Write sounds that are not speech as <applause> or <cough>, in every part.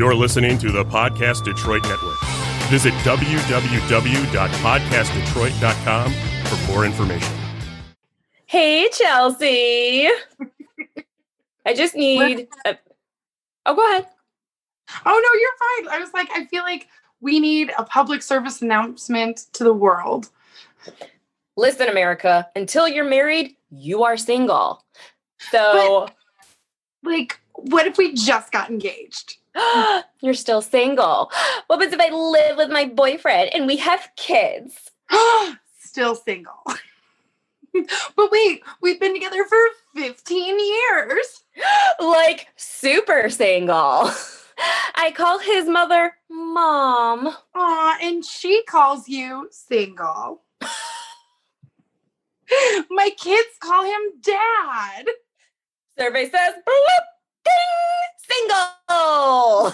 You're listening to the Podcast Detroit Network. Visit www.podcastdetroit.com for more information. Hey, Chelsie. I just need. A, oh, go ahead. Oh, no, you're fine. I was like, I feel like we need a public service announcement to the world. Listen, America, until you're married, you are single. So, but, like, what if we just got engaged? <gasps> you're still single. What happens if I live with my boyfriend and we have kids? <gasps> still single. <laughs> but wait, we've been together for 15 years. <gasps> like super single. <laughs> I call his mother mom. Aw, and she calls you single. <laughs> My kids call him dad. Survey says, bloop, ding, single.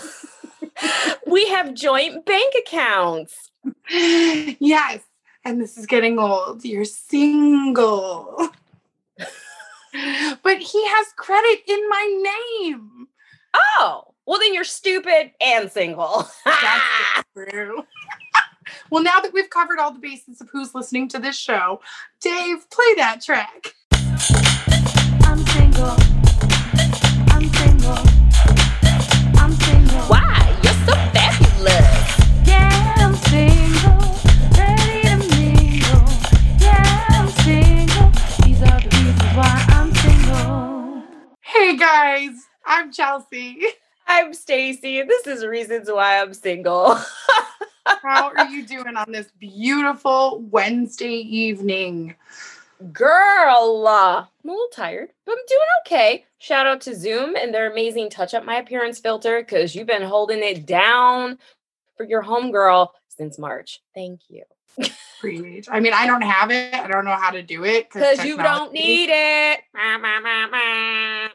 <laughs> we have joint bank accounts. <laughs> Yes. And this is getting old. You're single. <laughs> but he has credit in my name. Oh, well, then you're stupid and single. That's true. well, now that we've covered all the bases of who's listening to this show, Dave, play that track. I'm single. Guys, I'm Chelsie. <laughs> I'm Stacy. And this is reasons why I'm single. <laughs> How are you doing on this beautiful Wednesday evening? Girl, uh, I'm a little tired, but I'm doing okay. Shout out to Zoom and their amazing touch up my appearance filter because you've been holding it down for your homegirl since March. Thank you. Preach. I mean, I don't have it. I don't know how to do it because you don't need it.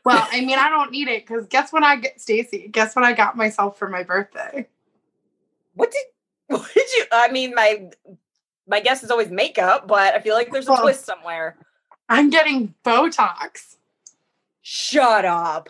well, I mean, I don't need it because guess what I get, Stacy? Guess what I got myself for my birthday? What did? <laughs> What did you? I mean, my my guess is always makeup, but I feel like there's a well, twist somewhere. I'm getting Botox. Shut up.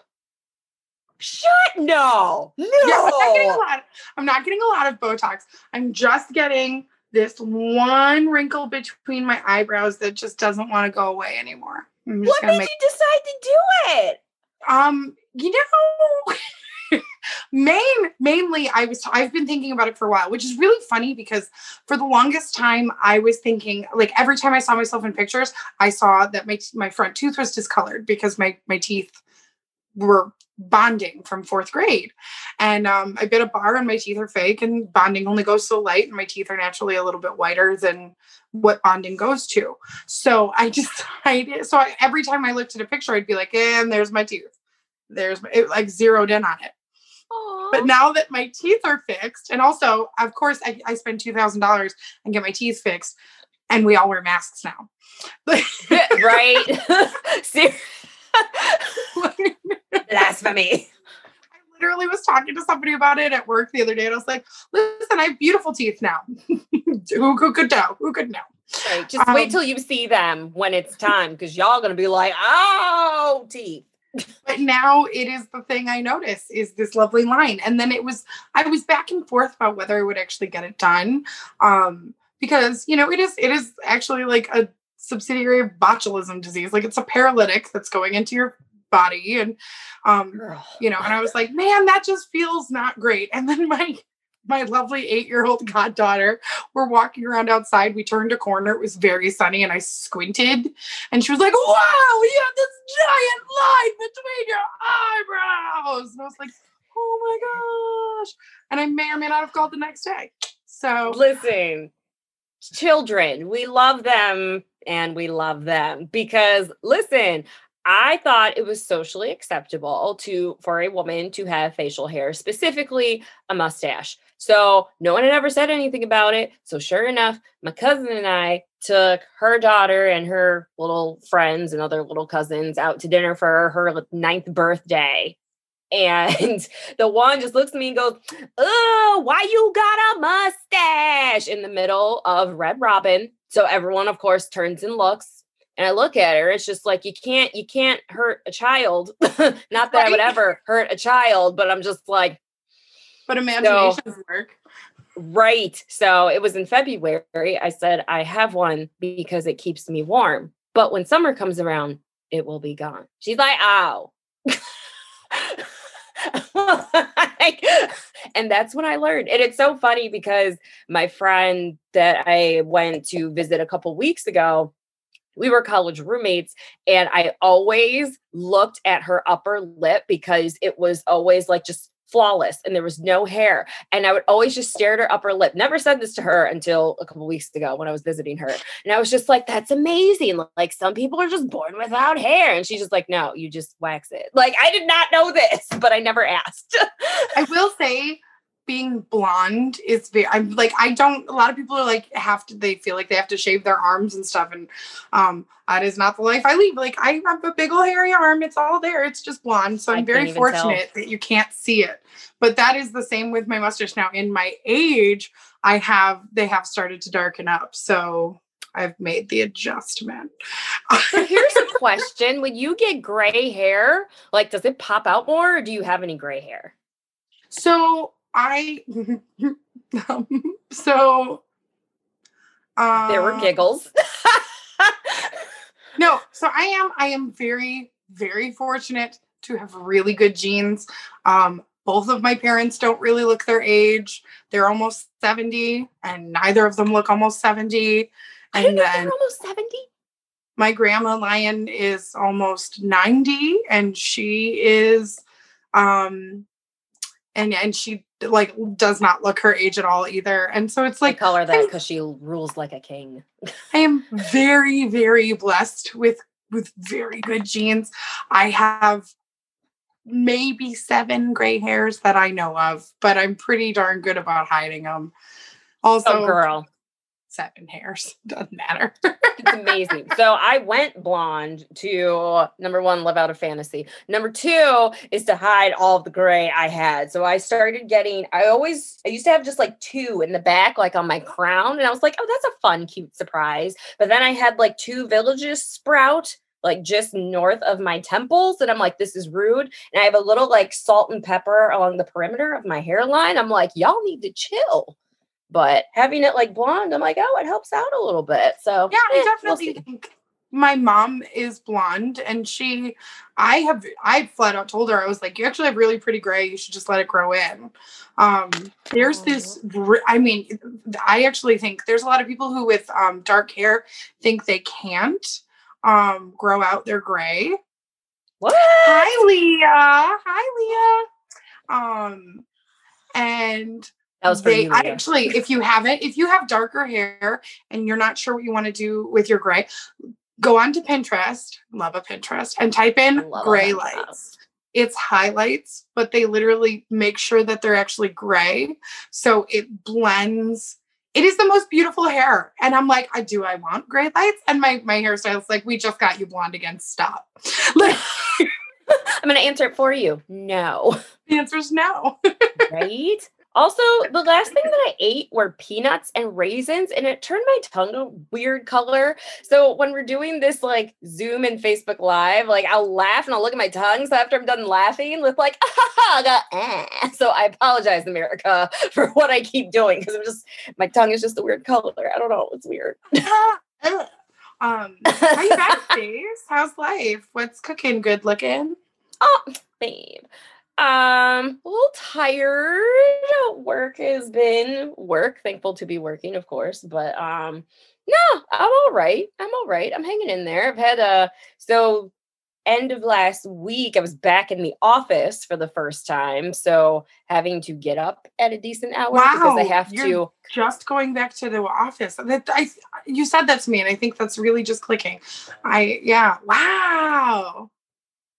Shut no. No. Yes, I'm not getting a lot. I'm not getting a lot of Botox. I'm just getting this one wrinkle between my eyebrows that just doesn't want to go away anymore. What made make... you decide to do it? Um, you know, <laughs> main mainly I was I've been thinking about it for a while, which is really funny because for the longest time I was thinking like every time I saw myself in pictures, I saw that my my front tooth was discolored because my my teeth were bonding from fourth grade. And um, I bit a bar and my teeth are fake, and bonding only goes so light, and my teeth are naturally a little bit whiter than what bonding goes to. So I <laughs> decided, so I, every time I looked at a picture, I'd be like, and there's my tooth. There's my, it like zeroed in on it. Aww. But now that my teeth are fixed, and also, of course, I, I spend $2,000 and get my teeth fixed, and we all wear masks now. <laughs> <laughs> right? Blasphemy. <laughs> I literally was talking to somebody about it at work the other day, and I was like, "Listen, I have beautiful teeth now. <laughs> who, who, could know? Who could know?" Right. Just um, wait till you see them when it's time, because y'all gonna be like, "Oh, teeth." <laughs> but now it is the thing I notice is this lovely line, and then it was I was back and forth about whether I would actually get it done, um, because you know it is it is actually like a subsidiary of botulism disease. Like it's a paralytic that's going into your body. And um, you know, and I was like, man, that just feels not great. And then <laughs> my my lovely eight-year-old goddaughter were walking around outside. We turned a corner. It was very sunny, and I squinted. And she was like, "Wow, you have this giant line between your eyebrows." And I was like, "Oh my gosh!" And I may or may not have called the next day. So listen, children, we love them and we love them because listen, I thought it was socially acceptable to for a woman to have facial hair, specifically a mustache. So no one had ever said anything about it. So sure enough, my cousin and I took her daughter and her little friends and other little cousins out to dinner for her ninth birthday. And <laughs> the one just looks at me and goes, Oh, why you got a mustache in the middle of Red Robin? So everyone, of course, turns and looks. And I look at her, it's just like you can't, you can't hurt a child. <laughs> Not that right. I would ever hurt a child, but I'm just like, but imaginations work. Right. So it was in February. I said, I have one because it keeps me warm. But when summer comes around, it will be gone. She's like, oh. <laughs> <laughs> Like, and that's when I learned. And it's so funny because my friend that I went to visit a couple weeks ago, we were college roommates, and I always looked at her upper lip because it was always like just flawless and there was no hair. And I would always just stare at her upper lip. Never said this to her until a couple weeks ago when I was visiting her. And I was just like, that's amazing. Like some people are just born without hair. And she's just like, no, you just wax it. Like I did not know this, but I never asked. I will say being blonde is very I'm like I don't a lot of people are like have to they feel like they have to shave their arms and stuff and um that is not the life I lead. Like I have a big old hairy arm. It's all there. It's just blonde. So I I'm very can't tell. fortunate that you can't see it. But that is the same with my mustache now. In my age, I have they have started to darken up. So I've made the adjustment. So here's a question. When you get gray hair, like does it pop out more or do you have any gray hair? So I <laughs> um, so um, There were giggles. <laughs> No, so I am I am very very fortunate to have really good genes. Um both of my parents don't really look their age. They're almost 70 and neither of them look almost 70. I And know then you're almost 70. my grandma Lion is almost 90 and she is um and and she like does not look her age at all either. And so it's Like like call her that because she rules like a king. I am <laughs> very, very blessed with with very good genes. I have maybe seven gray hairs that I know of, but I'm pretty darn good about hiding them. Oh, also, Oh, girl. Seven hairs <laughs> doesn't matter. It's amazing. so I went blonde to number one, live out a fantasy. Number two is to hide all of the gray I had. So I started getting, I always, I used to have just like two in the back, like on my crown. And I was like, oh, that's a fun, cute surprise. But then I had like two villages sprout. Like just north of my temples, and I'm like, this is rude. And I have a little like salt and pepper along the perimeter of my hairline. I'm like, y'all need to chill. But having it like blonde, I'm like, oh, it helps out a little bit. So yeah, eh, I we'll definitely think my mom is blonde and she I have I flat out told her I was like, you actually have really pretty gray. You should just let it grow in. Um there's this I mean, I actually think there's a lot of people who with um dark hair think they can't um grow out their gray. What? Hi Leah. Hi Leah. Um and That was they. I actually, if you haven't, if you have darker hair and you're not sure what you want to do with your gray, go on to Pinterest, love a Pinterest, and type in love gray lights. It's highlights, but they literally make sure that they're actually gray. So it blends. It is the most beautiful hair. And I'm like, I do I want gray lights? And my my hairstylist like, we just got you blonde again. Stop. <laughs> Like <laughs> I'm going to answer it for you. No. the answer is no. Right? Also, the last thing that I ate were peanuts and raisins, and it turned my tongue a weird color. So when we're doing this like Zoom and Facebook Live, like I'll laugh and I'll look at my tongue. So after I'm done laughing, with like, <laughs> I got, eh. so I apologize, America, <laughs> for what I keep doing because I'm just my tongue is just a weird color. I don't know. It's weird. <laughs> Um, how you Days? How's life? What's cooking? Good looking. Oh, babe. Um, a little tired. Work has been work. Thankful to be working, of course. But um, no, I'm all right. I'm all right. I'm hanging in there. I've had a so end of last week, I was back in the office for the first time. So having to get up at a decent hour because I have to Just going back to the office. That I you said that to me, and I think that's really just clicking. I yeah. Wow.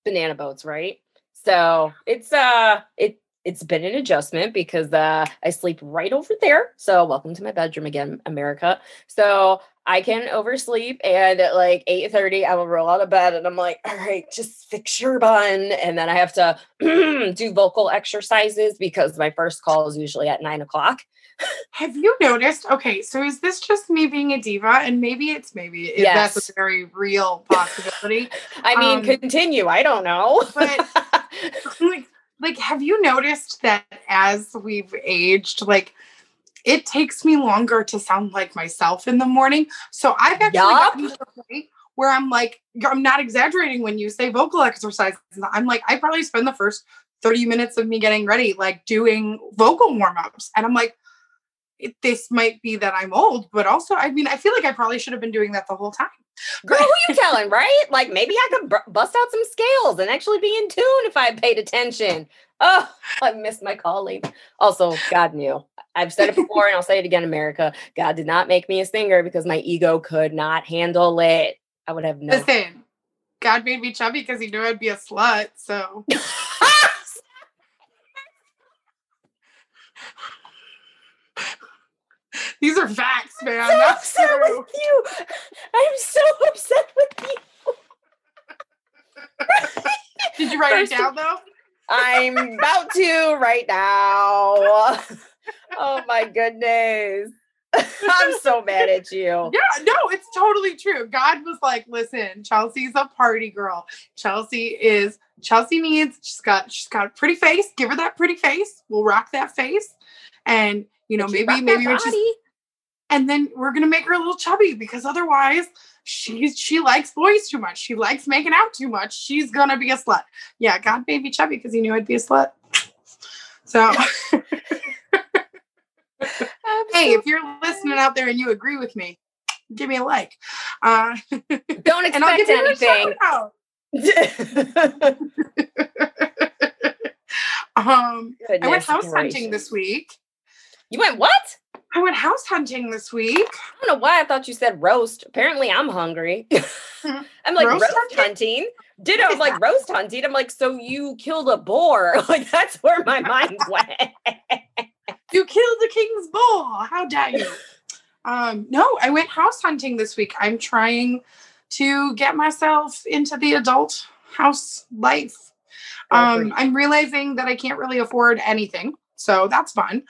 banana boats, right? So it's uh it it's been an adjustment because uh I sleep right over there. So welcome to my bedroom again, America. So I can oversleep and at like 8 30, I will roll out of bed and I'm like, all right, just fix your bun. And then I have to <clears throat> do vocal exercises because my first call is usually at nine o'clock. Have you noticed? Okay, so is this just me being a diva? And maybe it's maybe it, that's Yes. a very real possibility. <laughs> I mean, Um, continue. I don't know. but- <laughs> <laughs> like like have you noticed that as we've aged, like it takes me longer to sound like myself in the morning. So I've actually Yup. gotten to the point where I'm like, I'm not exaggerating when you say vocal exercises. I'm like, I probably spend the first 30 minutes of me getting ready, like doing vocal warm-ups. And I'm like, this might be that I'm old, but also, I mean, I feel like I probably should have been doing that the whole time. Girl, who you <laughs> telling, right? Like maybe I could br- bust out some scales and actually be in tune if I paid attention. Oh, I missed my calling. Also, God knew. I've said it before and I'll say it again, America. God did not make me a singer because my ego could not handle it. I would have no. Listen, God made me chubby because he knew I'd be a slut. So <laughs> these are facts, man. I'm so That's upset true. with you. I'm so upset with you. <laughs> Did you write First it down though? I'm about to right now. Oh my goodness. <laughs> I'm so mad at you. Yeah, no, it's totally true. God was like, listen, Chelsie's a party girl. Chelsie is Chelsie needs, she's got she's got a pretty face. Give her that pretty face. We'll rock that face. And you know, maybe maybe when she's. And then we're gonna make her a little chubby because otherwise she's she likes boys too much. She likes making out too much. She's gonna be a slut. Yeah, God made me chubby because he knew I'd be a slut. So <laughs> hey, if you're listening out there and you agree with me, give me a like. Uh, <laughs> Don't expect give you a anything. <laughs> Um, I went house hunting this week. You went what? I went house hunting this week. I don't know why I thought you said roast. Apparently, I'm hungry. <laughs> I'm like roast, Roast hunting? hunting. Did I was like roast hunting? I'm like, so you killed a boar? <laughs> Like that's where my <laughs> mind went. You killed the king's boar. How dare you? um, no, I went house hunting this week. I'm trying to get myself into the adult house life. Um. I'm realizing that I can't really afford anything. So that's fun.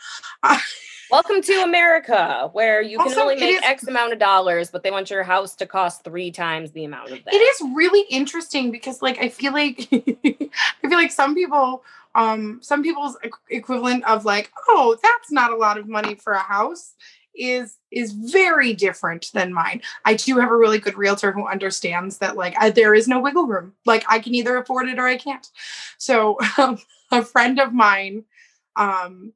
Welcome to America, where you can Also, only make is- X amount of dollars, but they want your house to cost three times the amount of that. It is really interesting because like I feel like <laughs> I feel like some people um some people's equivalent of like oh that's not a lot of money for a house is is very different than mine. I do have a really good realtor who understands that like I, there is no wiggle room. Like I can either afford it or I can't. So <laughs> um, a friend of mine um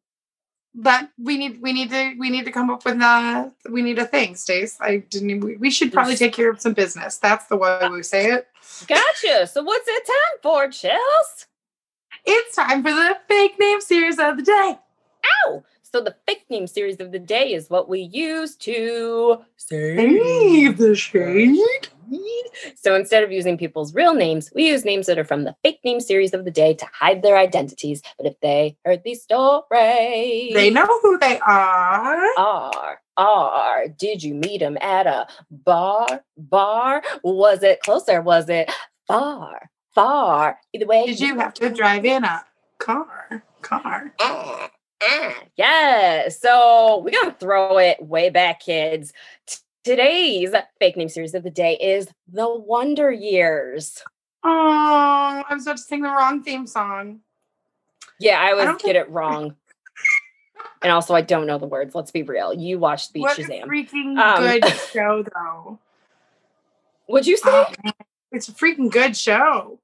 that we need we need to we need to come up with a we need a thing stace. I didn't we, we should probably take care of some business. That's the way we say it. Gotcha. So what's it time for, Chels? it's time for the fake name series of the day. Ow! So the fake name series of the day is what we use to hey the shade So instead of using people's real names, we use names that are from the fake name series of the day to hide their identities. But if they heard these stories, they know who they are. Are are. Did you meet him at a bar? Bar? Was it close or was it far? Far? Either way did you have to drive in a car? Car. Ah, ah. yeah so we're gonna throw it way back kids today's fake name series of the day is the wonder years. Oh i was about to sing the wrong theme song. Yeah i always don't get it wrong. And also i don't know the words let's be real. You watched the what a shazam. freaking Um, good <laughs> show though. Would you say? Oh, it's a freaking good show.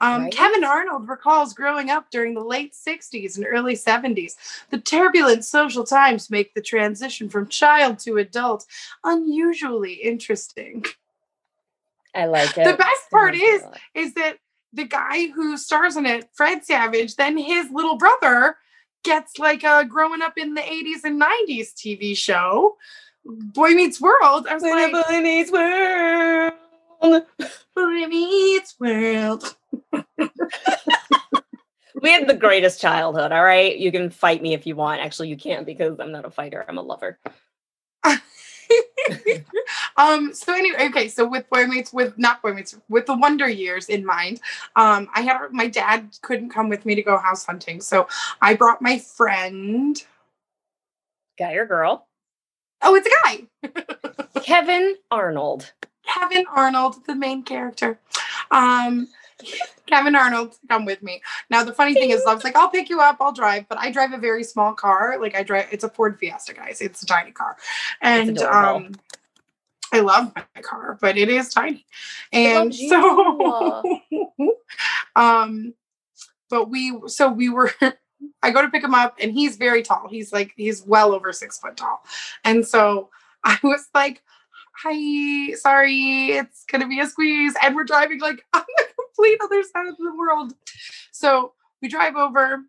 Um, Right? Kevin Arnold recalls growing up during the late 60s and early 70s. The turbulent social times make the transition from child to adult unusually interesting. i like it The best part is, is that the guy who stars in it, Fred Savage, then his little brother gets like a growing up in the 80s and 90s TV show, Boy Meets World. I was like, Boy Meets World. Boy Meets World. <laughs> We had the greatest childhood, all right? You can fight me if you want. Actually, you can't because I'm not a fighter, I'm a lover. <laughs> um so anyway okay so with boy meets with not boy meets with the wonder years in mind um i had my dad couldn't come with me to go house hunting so i brought my friend Guy or girl? oh it's a guy Kevin Arnold. kevin arnold the main character um <laughs> Kevin Arnold, come with me. Now the funny thing is, I was like, I'll pick you up, I'll drive, but I drive a very small car. Like I drive, it's a Ford Fiesta, guys. It's a tiny car, and um, I love my car, but it is tiny, and so, <laughs> um, but we, so we were. <laughs> I go to pick him up, and he's very tall. He's like he's well over six foot tall, and so I was like, "Hi, sorry, it's gonna be a squeeze," and we're driving like on the complete other side of the world. So we drive over.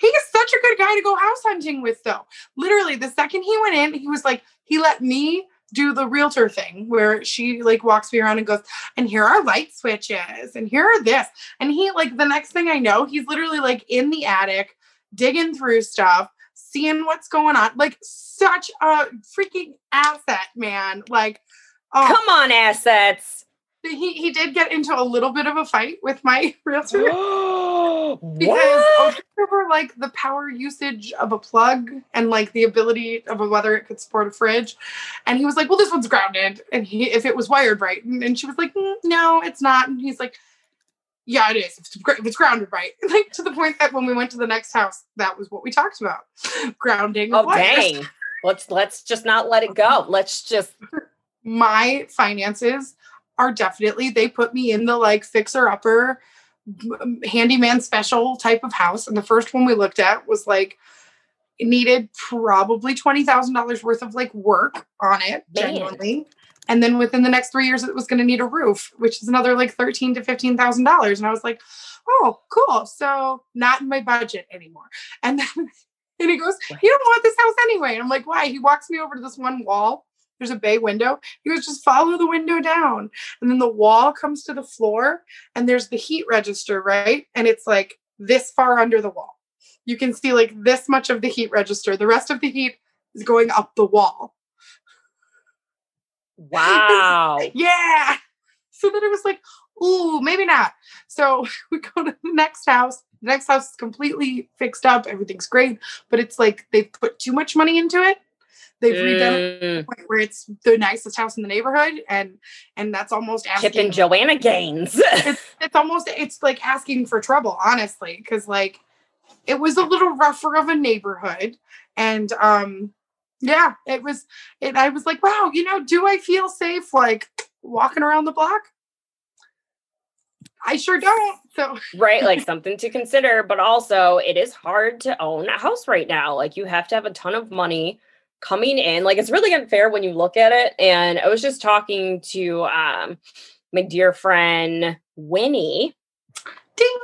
He is such a good guy to go house hunting with, though. Literally, the second he went in, he was like, he let me do the realtor thing where she like walks me around and goes, and here are light switches, and here are this. And he like the next thing I know, he's literally like in the attic, digging through stuff, seeing what's going on. Like such a freaking asset, man. Like, oh, Come on, assets. He he did get into a little bit of a fight with my <laughs> realtor. <gasps> Because over like the power usage of a plug and like the ability of whether it could support a fridge. And he was like well this one's grounded. And he if it was wired right. And, and she was like "Mm, no it's not. And he's like yeah it is. If it's, if it's grounded right. <laughs> Like to the point that when we went to the next house that was what we talked about. <laughs> Grounding Oh dang. Let's let's just not let it go. Let's just my finances are definitely they put me in the like fixer upper handyman special type of house. And the first one we looked at was like it needed probably $20,000 worth of like work on it Man. genuinely. And then within the next 3 years it was going to need a roof which is another like 13 to $15,000 and I was like oh cool. So not in my budget anymore. And then <laughs> and he goes you don't want this house anyway. And I'm like why? He walks me over to this one wall there's a bay window. He goes, just follow the window down. And then the wall comes to the floor and there's the heat register, right? And it's like this far under the wall. You can see like this much of the heat register. The rest of the heat is going up the wall. wow. <laughs> Yeah. So then it was like, ooh, maybe not. So <laughs> we go to the next house. The next house is completely fixed up. Everything's great. But it's like they've put too much money into it. They've redone it to Mm, the point where it's the nicest house in the neighborhood. And and that's almost asking Chip and Joanna Gaines. <laughs> it's it's almost it's like asking for trouble honestly because like it was a little rougher of a neighborhood and um yeah it was it i was like wow you know do i feel safe like walking around the block i sure don't so <laughs> right like something to consider but also it is hard to own a house right now like you have to have a ton of money coming in like it's really unfair when you look at it. And i was just talking to um my dear friend winnie ding.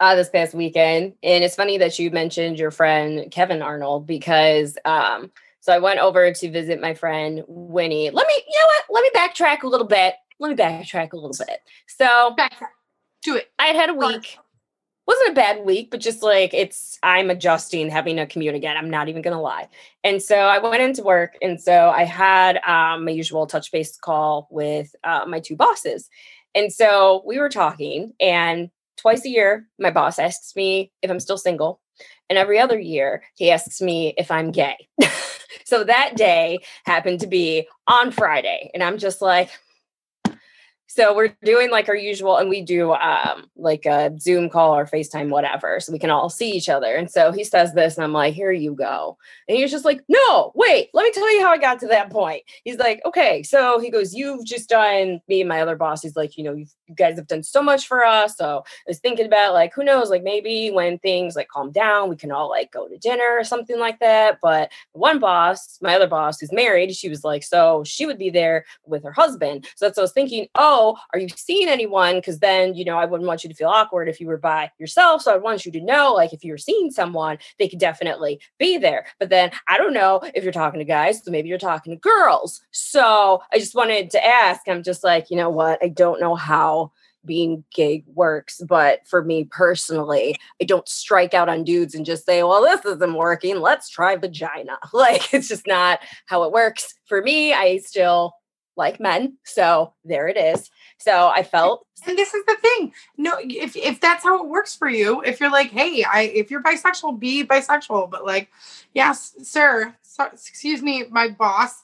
uh, this past weekend. And it's funny that you mentioned your friend kevin arnold because um so i went over to visit my friend winnie. Let me you know what? Let me backtrack a little bit. Let me backtrack a little bit. So backtrack. Do it. I had had a week. Wasn't a bad week, but just like it's I'm adjusting having to commute again. I'm not even gonna lie. And so I went into work and so I had um, my usual touch base call with uh, my two bosses. And so we were talking and twice a year my boss asks me if I'm still single. And every other year he asks me if I'm gay. <laughs> so that day happened to be on Friday. And I'm just like, so we're doing like our usual, and we do um like a Zoom call or FaceTime, whatever, so we can all see each other. And so he says this, and I'm like, "Here you go." And he's just like, "No, wait, let me tell you how I got to that point." He's like, "Okay," so he goes, "You've just done me and my other boss." He's like, "You know, you guys have done so much for us." So I was thinking about like, who knows, like maybe when things like calm down, we can all like go to dinner or something like that. But one boss, my other boss, who's married, she was like, so she would be there with her husband. So that's what I was thinking. Oh, are you seeing anyone? Because then, you know, I wouldn't want you to feel awkward if you were by yourself. So I want you to know, like, if you're seeing someone, they could definitely be there. But then I don't know if you're talking to guys, so maybe you're talking to girls. So I just wanted to ask. I'm just like, you know what? I don't know how being gay works, but for me personally, I don't strike out on dudes and just say, well, this isn't working. Let's try vagina. <laughs> Like, it's just not how it works. For me, I still like men. So there it is. So I felt and this is the thing no if, if that's how it works for you if you're like hey i if you're bisexual be bisexual but like yes sir so, excuse me my boss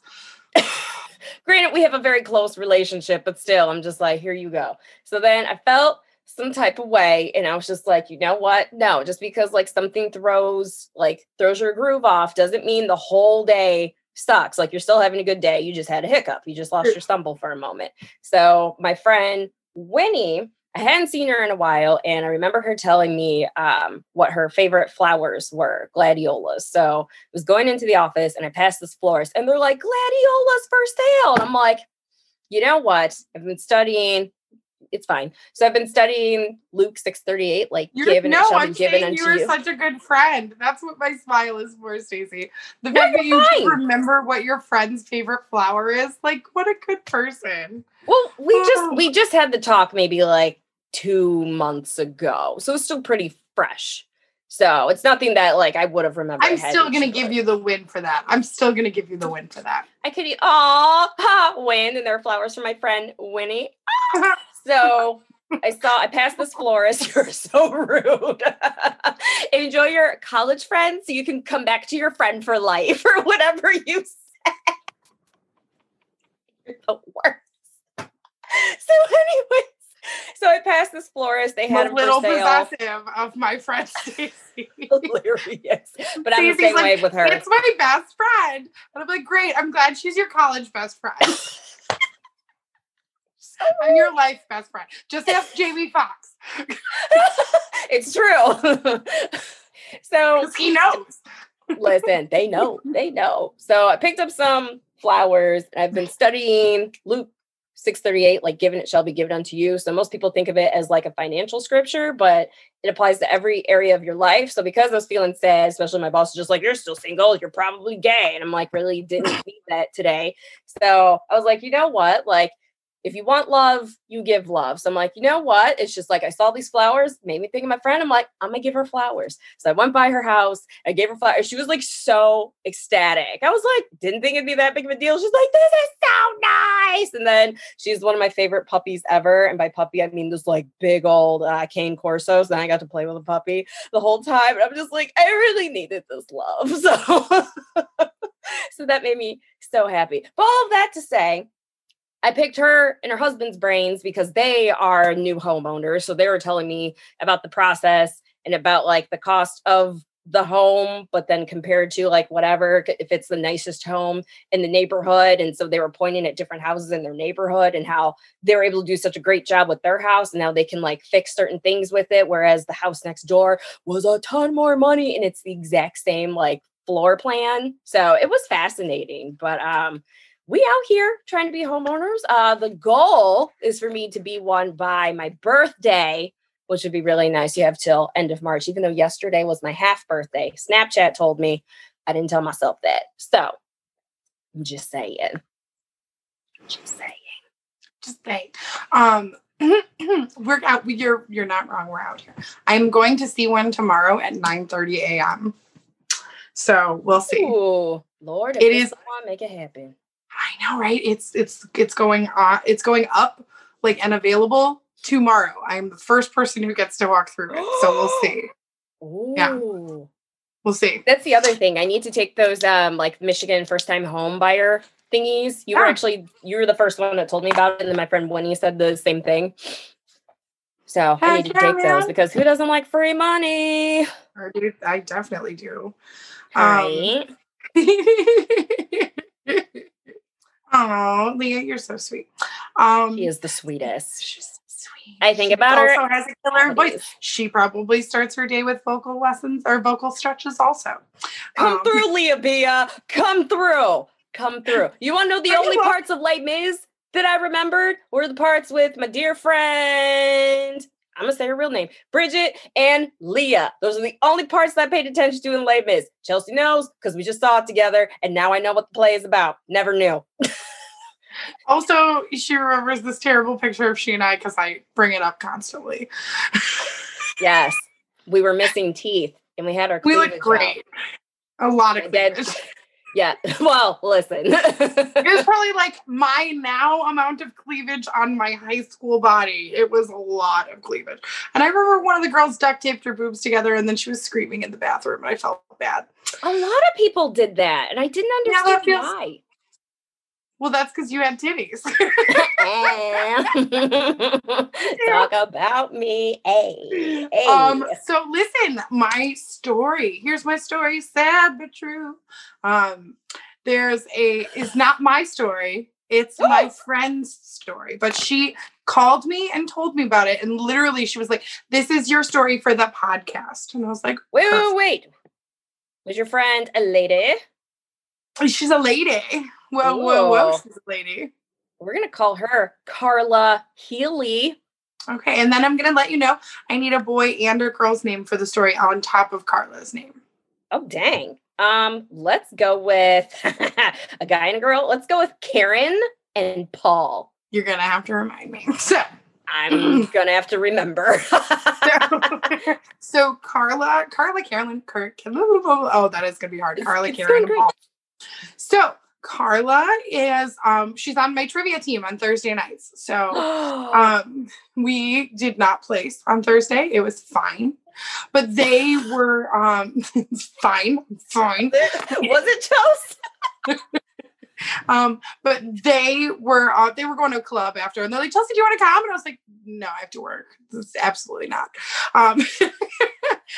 <coughs> granted we have a very close relationship but still i'm just like here you go so then i felt some type of way. And I was just like, you know what? No, just because like something throws like throws your groove off doesn't mean the whole day sucks. Like you're still having a good day. You just had a hiccup. You just lost your stumble for a moment. So my friend Winnie, I hadn't seen her in a while, and I remember her telling me um, what her favorite flowers were, gladiolas. So I was going into the office and I passed this florist, and they're like, gladiolas for sale. And I'm like, you know what? I've been studying. It's fine. So I've been studying Luke 638, like You're, given no, it shall I'm be given unto you were you. such a good friend. That's what my smile is for, Stacey. The No, fact that you fine. remember what your friend's favorite flower is, like, what a good person. Well, we Oh. just we just had the talk maybe like two months ago, so it's still pretty fresh. So it's nothing that like I would have remembered. I'm still gonna give you the win for that. I'm still gonna give you the win for that. I could eat. Ha, <laughs> win, and there are flowers for my friend Winnie. <laughs> So I saw. I passed this florist. <laughs> You're so rude. <laughs> Enjoy your college friends so you can come back to your friend for life, <laughs> or whatever you said. You're the worst. So, anyways, so I passed this florist. They had a little possessive of my friend Stacey. Hilarious, but I'm the same like, way with her. It's my best friend. And I'm like, great. I'm glad she's your college best friend. I'm your life best friend. Just ask Jamie Foxx. <laughs> it's true. <laughs> so he knows. listen, they know, they know. So I picked up some flowers I've been studying Luke 638, like given it shall be given unto you. So most people think of it as like a financial scripture, but it applies to every area of your life. So because I was feeling sad, especially my boss was just like, You're still single, you're probably gay. And I'm like, really didn't <laughs> need that today. So I was like, you know what? Like if you want love, you give love. So I'm like, you know what? It's just like I saw these flowers, made me think of my friend. I'm like, I'm gonna give her flowers. So I went by her house, I gave her flowers. She was like so ecstatic. I was like, didn't think it'd be that big of a deal. She's like, this is so nice. And then she's one of my favorite puppies ever. And by puppy, I mean this like big old uh, cane corsos. And I got to play with a puppy the whole time. And I'm just like, I really needed this love. <laughs> So, <laughs> so that made me so happy. But all of that to say, I picked her and her husband's brains because they are new homeowners. So they were telling me about the process and about like the cost of the home, but then compared to like whatever, if it's the nicest home in the neighborhood. And so they were pointing at different houses in their neighborhood and how they were able to do such a great job with their house. And now they can like fix certain things with it. Whereas the house next door was a ton more money and it's the exact same like floor plan. So it was fascinating. But um we out here trying to be homeowners. Uh, the goal is for me to be one by my birthday, which would be really nice. You have till end of March, even though yesterday was my half birthday. Snapchat told me I didn't tell myself that. So I'm just saying. Just saying. Just say, um, <clears throat> we're out. You're you're not wrong. We're out here. I'm going to see one tomorrow at 9 30 a.m. So we'll see. Ooh, Lord, It is on, make it happen. I know, right? It's it's it's going on. It's going up like and available tomorrow. I'm the first person who gets to walk through it. So we'll <gasps> see. Ooh. Yeah. We'll see. That's the other thing. I need to take those um like Michigan first time home buyer thingies. You were actually you were the first one that told me about it, and then my friend Winnie said the same thing. So I Heck need to yeah, take those because who doesn't like free money? I definitely do. Um, Right? <laughs> oh, Leah, you're so sweet. Um, she is the sweetest. she's so sweet. I think She about her Also has a killer voice. She probably starts her day with vocal lessons or vocal stretches. Also, Come Um, through, Leah Bia. Come through. Come through. You want to know the you only wel- parts of Les Mis that I remembered were the parts with my dear friend. I'm gonna say her real name, Bridget and Leah. Those are the only parts that I paid attention to in Les Mis. Chelsie knows because we just saw it together, and now I know what the play is about. Never knew. <laughs> Also, she remembers this terrible picture of she and I because I bring it up constantly. Yes, we were missing teeth, and we had our. We cleavage look out. great. A lot of cleavage. <laughs> Yeah. <laughs> Well, listen. It was <laughs> probably like my now amount of cleavage on my high school body. It was a lot of cleavage. And I remember one of the girls duct taped her boobs together and then she was screaming in the bathroom and I felt bad. A lot of people did that, and I didn't Yeah, understand feels- why. Well, that's because you had titties. <laughs> Talk about me. Hey, hey. Um, so listen, my story. Here's my story, sad but true. Um, there's a it's not my story, it's my Oh. friend's story, but she called me and told me about it. And literally she was like, This is your story for the podcast. And I was like, wait, wait, wait. Was your friend a lady? She's a lady. Whoa, whoa, whoa, she's a lady. We're gonna call her Carla Healy. Okay, and then I'm gonna let you know I need a boy and a girl's name for the story on top of Carla's name. Oh dang. Um, let's go with <laughs> a guy and a girl. Let's go with Karen and Paul. You're gonna have to remind me. <laughs> So I'm <clears throat> gonna have to remember. <laughs> so, so Carla, Carla, Carolyn, Kirk. Oh, that is gonna be hard. It's- Carla, it's Karen, and. Paul. So Carla is um she's on my trivia team on Thursday nights. So <gasps> um we did not place on Thursday. It was fine. But they were um <laughs> fine, fine. was it Chelsie? <laughs> Um, but they were uh, they were going to a club after, and they're like, "Chelsie, do you want to come?" And I was like, "No, I have to work. This is absolutely not." Um, <laughs>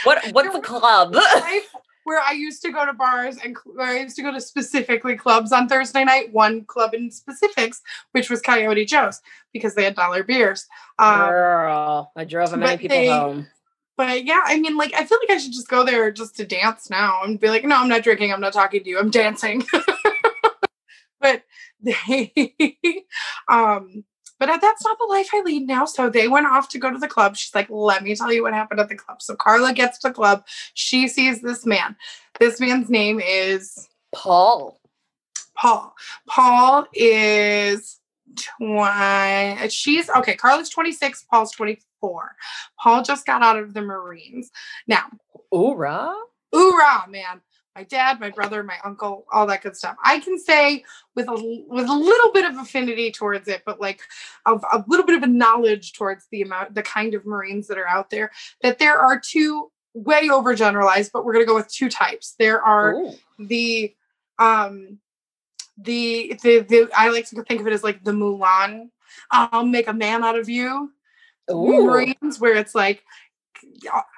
What what's the club? life where I used to go to bars and where I used to go to specifically clubs on Thursday night. One club in specifics, which was Coyote Joe's, because they had dollar beers. Um, Girl, I drove many people they- home. but yeah, I mean, like, I feel like I should just go there just to dance now and be like, no, I'm not drinking. I'm not talking to you. I'm dancing. <laughs> but they, <laughs> um, but uh, that's not the life I lead now. So they went off to go to the club. She's like, let me tell you what happened at the club. So Carla gets to the club. She sees this man. This man's name is Paul. Paul. Paul is 20. She's okay. Carla's 26. Paul's 24. Paul just got out of the Marines. Now, Oorah. Hoorah, man. My dad, my brother, my uncle, all that good stuff. I can say with a with a little bit of affinity towards it, but like a, a little bit of a knowledge towards the amount, the kind of Marines that are out there, that there are two way overgeneralized, but we're gonna go with two types. There are Ooh. the um the, the the I like to think of it as like the Mulan. I'll make a man out of you. Ooh. Marines where it's like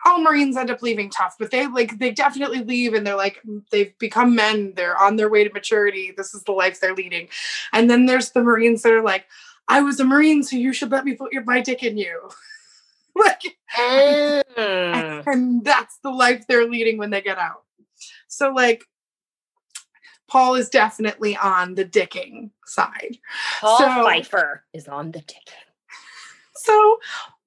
all Marines end up leaving tough, but they like they definitely leave and they're like they've become men. They're on their way to maturity. This is the life they're leading. And then there's the Marines that are like, I was a Marine, so you should let me put your my dick in you. <laughs> like Mm. and that's the life they're leading when they get out. So like Paul is definitely on the dicking side. Paul So- Pfeiffer is on the dicking. So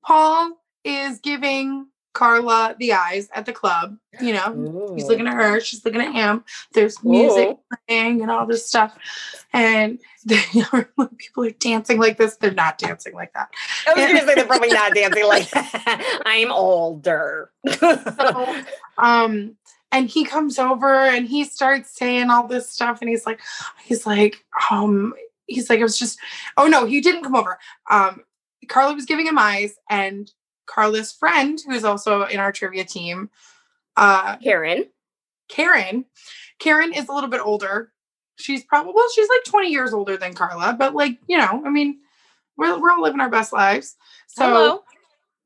Paul is giving Carla the eyes at the club. You know, he's looking at her, she's looking at him. There's music Ooh. playing and all this stuff. And <laughs> they people are dancing like this. They're not dancing like that. I was gonna say they're probably <laughs> not dancing like that. <laughs> I'm older. So, um, and he comes over and he starts saying all this stuff, and he's like, he's like, um, he's like, I was just, oh no, he didn't come over. Um, Carla was giving him eyes, and Carla's friend, who's also in our trivia team, uh, Karen. Karen, Karen is a little bit older. She's probably well, she's like 20 years older than Carla, but like, you know, I mean, we're we're all living our best lives. So Hello.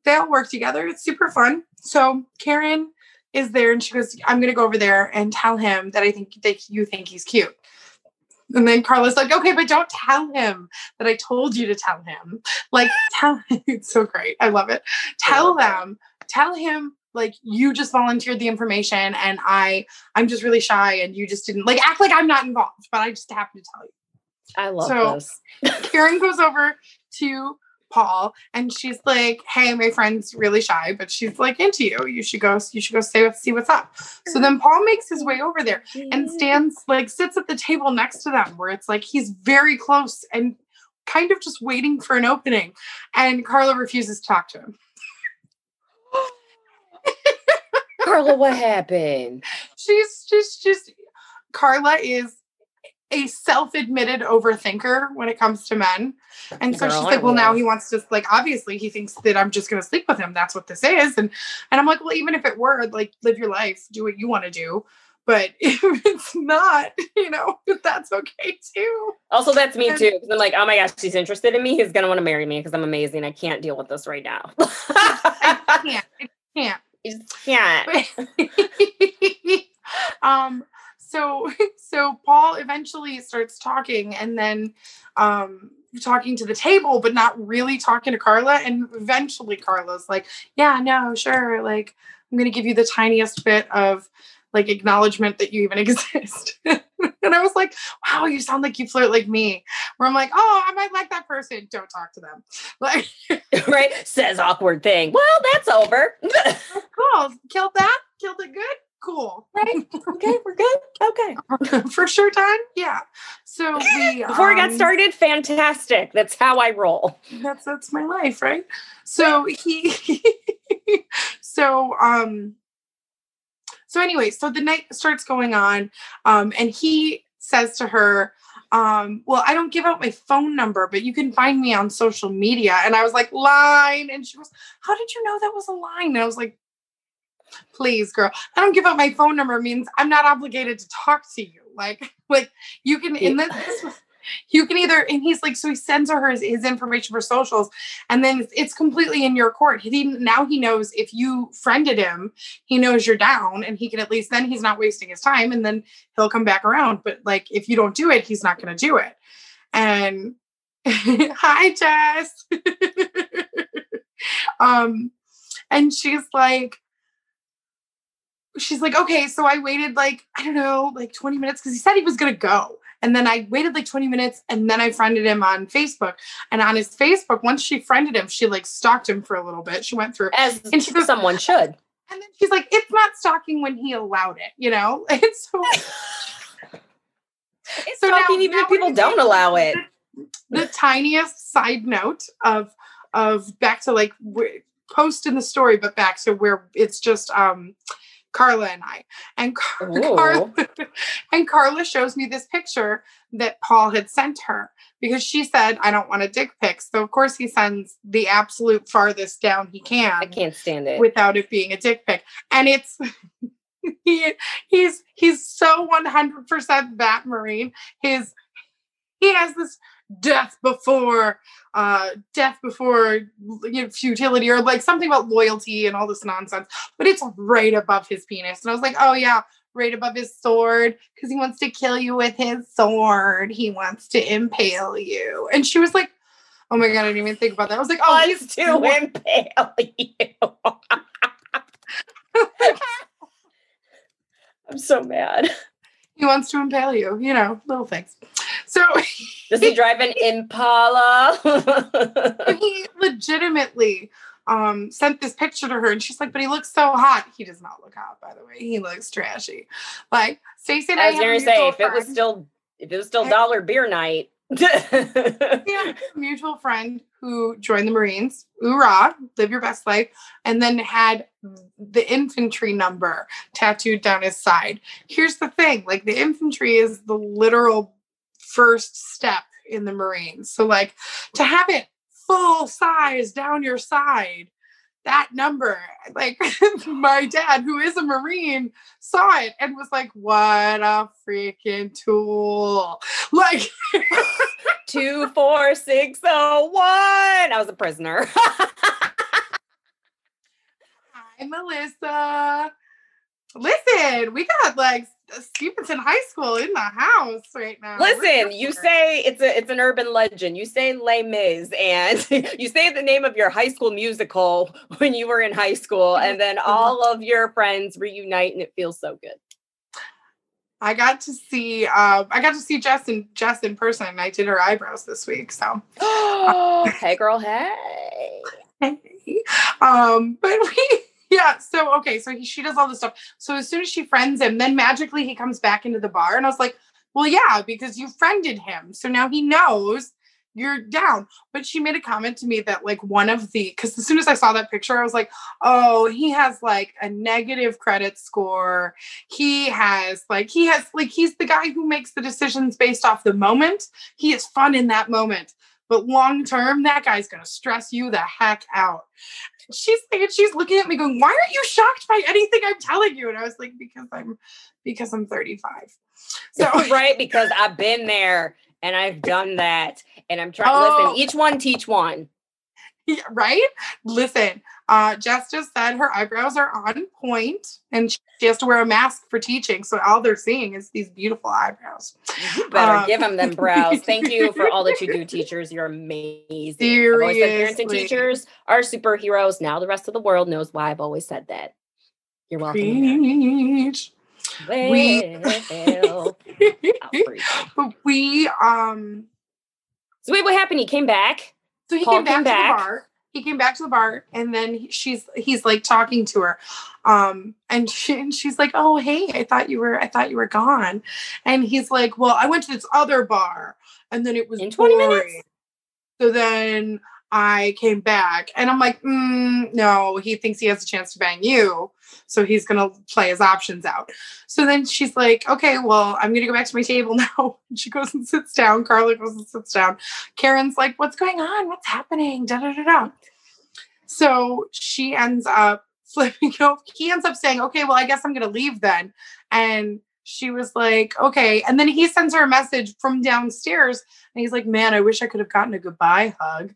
they all work together. It's super fun. So Karen is there and she goes, I'm gonna go over there and tell him that I think that you think he's cute. And then Carla's like, okay, but don't tell him that I told you to tell him. Like, <laughs> tell him, <laughs> it's so great. I love it. Tell love that. them, tell him like you just volunteered the information and I I'm just really shy and you just didn't like act like I'm not involved, but I just happened to tell you. I love So- this. <laughs> Karen goes over to Paul and she's like, "Hey, my friend's really shy, but she's like into you. You should go. You should go say see what's up." So then Paul makes his way over there and stands like sits at the table next to them, where it's like he's very close and kind of just waiting for an opening. And Carla refuses to talk to him. Carla, what <laughs> happened? She's just just Carla is a self-admitted overthinker when it comes to men. And so Girl, she's like, well, now he wants to like obviously he thinks that I'm just gonna sleep with him. That's what this is. And and I'm like, well, even if it were, like live your life, do what you want to do. But <laughs> if it's not, you know, <laughs> that's okay too. Also, that's me And- too. Because I'm like, oh my gosh, she's interested in me. He's gonna want to marry me because I'm amazing. I can't deal with this right now. <laughs> I can't. I can't. You just can't. um so <laughs> so paul eventually starts talking and then um talking to the table but not really talking to carla and eventually carla's like yeah no sure like i'm gonna give you the tiniest bit of like acknowledgement that you even <laughs> exist and i was like wow you sound like you flirt like me where i'm like oh i might like that person don't talk to them <laughs> like right? Says awkward thing. Well, that's over. cool killed that killed it good cool right? Okay, we're good. Okay. <laughs> for sure time yeah so <laughs> we Before we got um, started, fantastic. That's how I roll. that's that's my life right so he <laughs> so um so anyway so the night starts going on um and he says to her um well i don't give out my phone number but you can find me on social media and i was like line and she was how did you know that was a line and i was like please girl. I don't give out my phone number means i'm not obligated to talk to you. Like <laughs> like you can in this, you can either and he's like so he sends her his, his information for socials and then it's, it's completely in your court. He now he knows if you friended him he knows you're down and he can at least then he's not wasting his time and then he'll come back around. But like if you don't do it he's not going to do it. And <laughs> hi jess. <laughs> Um and she's like she's like okay so i waited like i don't know like 20 minutes because he said he was going to go and then i waited like 20 minutes and then i friended him on facebook and on his facebook once she friended him she like stalked him for a little bit she went through As And she goes- someone should. and then she's like it's not stalking when he allowed it you know <laughs> and so <laughs> It's So now- talking even now if people don't allow it. the tiniest side note of of back to like post in the story but back to where it's just um carla and i and Car- <laughs> carla oh. <laughs> and carla shows me this picture that paul had sent her because she said i don't want a dick pic so of course he sends the absolute farthest down he can I can't stand it. without it being a dick pic. And it's <laughs> he he's he's so 100% that marine. His he has this death before uh death before you know, futility or like something about loyalty and all this nonsense. But it's right above his penis. And i was like oh yeah right above his sword because he wants to kill you with his sword. He wants to impale you. And she was like oh my god i didn't even think about that. I was like oh he's to <laughs> impale you. <laughs> I'm so mad. he wants to impale you you know little things so <laughs> Does he drive an Impala? <laughs> he legitimately um sent this picture to her and she's like but he looks so hot. He does not look hot by the way. He looks trashy. Like Stacey and I, I was gonna say mutual if it was still if it was still dollar beer night. <laughs> a mutual friend who joined the Marines, hoorah, live your best life, and then had the infantry number tattooed down his side. Here's the thing like, the infantry is the literal first step in the Marines. So, like, to have it full size down your side, that number, like, <laughs> my dad, who is a Marine, saw it and was like, what a freaking tool. Like, <laughs> Two four six oh one. I was a prisoner. Hi, Melissa. Listen, we got like Stevenson High School in the house right now. Listen, you say it's a it's an urban legend. You say Les Mis, and <laughs> you say the name of your high school musical <laughs> when you were in high school, and then all of your friends reunite, and it feels so good. I got to see um I got to see Jess in Jess in person. I did her eyebrows this week. So <gasps> hey, girl, <laughs> hey. um but we yeah so okay so he, she does all this stuff. So as soon as she friends him then magically he comes back into the bar and i was like well yeah because you friended him so now he knows you're down. But she made a comment to me that like one of the because as soon as i saw that picture i was like oh he has like a negative credit score. He has like he has like he's the guy who makes the decisions based off the moment. He is fun in that moment but long term, that guy's gonna stress you the heck out. She's like, she's looking at me going, Why aren't you shocked by anything I'm telling you? And I was like, Because I'm because I'm 35. So <laughs> right, because I've been there and I've done that. And I'm trying Oh. listen, each one teach one. Yeah, right? Listen, uh, Jess just said her eyebrows are on point and she has to wear a mask for teaching. So all they're seeing is these beautiful eyebrows. You better Um, give them them brows. Thank you <laughs> for all that you do, teachers. You're amazing. Always said parents and teachers are superheroes. Now the rest of the world knows why I've always said that. You're welcome. Preach. We- Well, I'll <laughs> but we um so wait, what happened? He came back. so he Paul came back came to back. He came back to the bar and then she's he's like talking to her. Um and, she, and she's like, "Oh, hey, I thought you were I thought you were gone." And he's like, "Well, I went to this other bar and then it was In 20 minutes? So then I came back and I'm like, mm, no, he thinks he has a chance to bang you. So he's going to play his options out. So then she's like, okay, well, I'm going to go back to my table <laughs> now. She goes and sits down. Carla goes and sits down. Karen's like, what's going on? What's happening? Da da da da. So she ends up <laughs> flipping over. He ends up saying, okay, well, I guess I'm going to leave then. And she was like, okay. And then he sends her a message from downstairs and he's like, man, I wish I could have gotten a goodbye hug.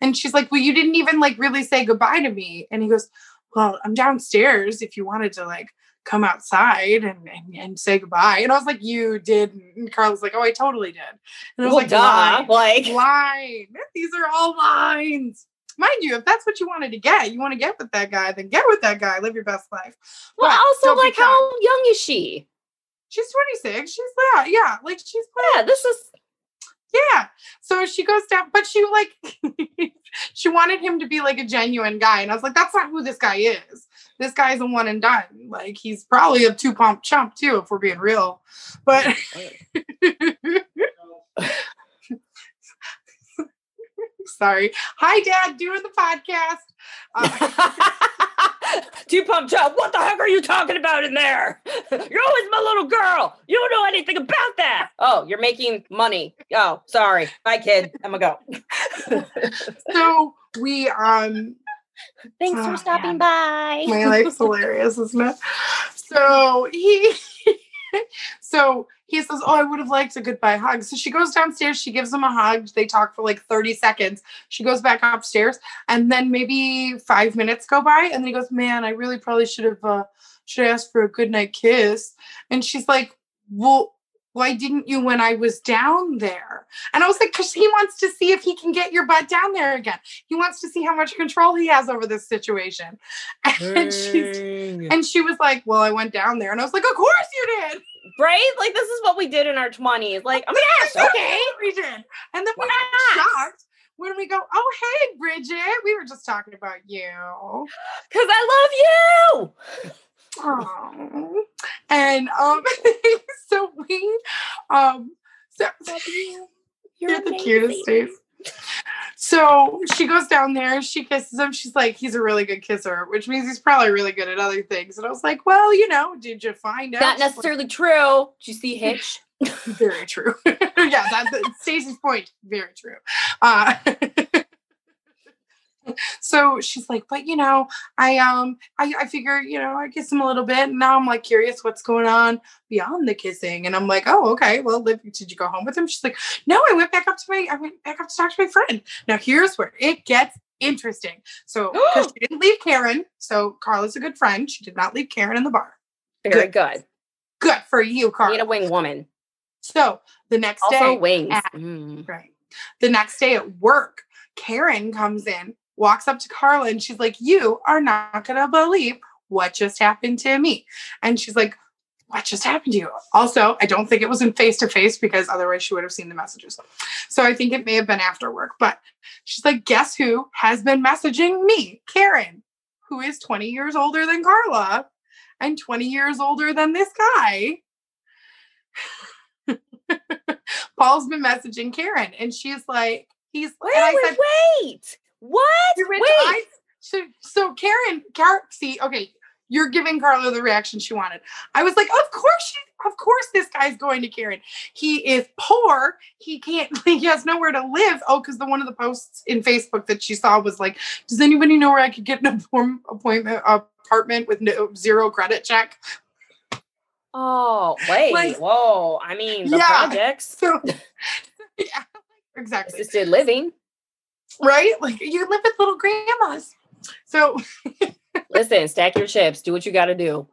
And she's like, well, you didn't even like really say goodbye to me. And he goes, well, I'm downstairs if you wanted to like come outside and, and, and say goodbye. And I was like, you didn't. And Carla's like, oh, I totally did. And I was Well, like, duh. line, Like, <laughs> line. These are all lines. Mind you, if that's what you wanted to get, you want to get with that guy, then get with that guy. Live your best life. well, But also, like, how young is she? She's 26. She's yeah, yeah. Like she's Yeah, this is Yeah. So she goes down, but she like <laughs> she wanted him to be like a genuine guy. And I was like, that's not who this guy is. This guy's a one and done. Like he's probably a two pump chump too, if we're being real. But <laughs> sorry. Hi, Dad, doing the podcast. Uh, <laughs> Two pump chop. What the heck are you talking about in there? You're always my little girl. You don't know anything about that. Oh, you're making money. Oh, sorry. Bye, kid. I'm gonna go. <laughs> so we um Thanks Oh, for stopping man. by. my life's <laughs> hilarious, isn't it? So he <laughs> so he says, Oh, I would have liked a goodbye hug. So she goes downstairs, she gives him a hug. They talk for like 30 seconds. She goes back upstairs, and then maybe five minutes go by, and then he goes, Man, I really probably should have uh should have asked for a goodnight kiss. And she's like, Well, why didn't you when I was down there? And I was like, because he wants to see if he can get your butt down there again. He wants to see how much control he has over this situation. <laughs> And she's and she was like, Well, I went down there. And I was like, Of course you did. right? Like this is what we did in our 20s. Like, I'm gonna <laughs> ask. Okay. We did. And then we Yes. were shocked when we go, Oh, hey, Bridget. We were just talking about you. <gasps> Cause I love you. Oh. And um <laughs> so we um so Love you. <laughs> You're, the cutest, Dave. So she goes down there, she kisses him. She's like, he's a really good kisser, which means he's probably really good at other things. And I was like, well, you know, did you find out? Not necessarily true. Did you see Hitch? <laughs> Very true. yeah, that's Stacey's point. Very true. Uh, so she's like, but you know, I um, I, I figure, you know, I kiss him a little bit, and now I'm like curious what's going on beyond the kissing, and I'm like, oh, okay. Well, did did you go home with him? She's like, no, I went back up to my, I went back up to talk to my friend. Now here's where it gets interesting. So because <gasps> she didn't leave Karen, so Carla's a good friend. She did not leave Karen in the bar. Very good. Good for you, Carla. Need a wing woman. So the next Also day, wings. at- Mm. Right. The next day at work, Karen comes in, walks up to Carla, and she's like, You are not going to believe what just happened to me. And she's like, What just happened to you? Also, I don't think it was in face to face because otherwise she would have seen the messages. So I think it may have been after work. But she's like, Guess who has been messaging me? Karen, who is 20 years older than Carla and 20 years older than this guy. <laughs> Paul's been messaging Karen, and she's like, he's Wait, and I wait, said, wait. What? Wait. I- so so Karen, see, okay, you're giving Carla the reaction she wanted. I was like, of course she, of course this guy's going to Karen. He is poor. He can't, <laughs> he has nowhere to live. Oh, because the one of the posts in Facebook that she saw was like, does anybody know where I could get an appointment apartment with no zero credit check? Oh, <laughs> wait. Like- Whoa. I mean, the Yeah. projects, So <laughs> yeah, exactly. assisted living. Right? Like you live with little grandmas. So <laughs> Listen, stack your chips. Do what you got to do.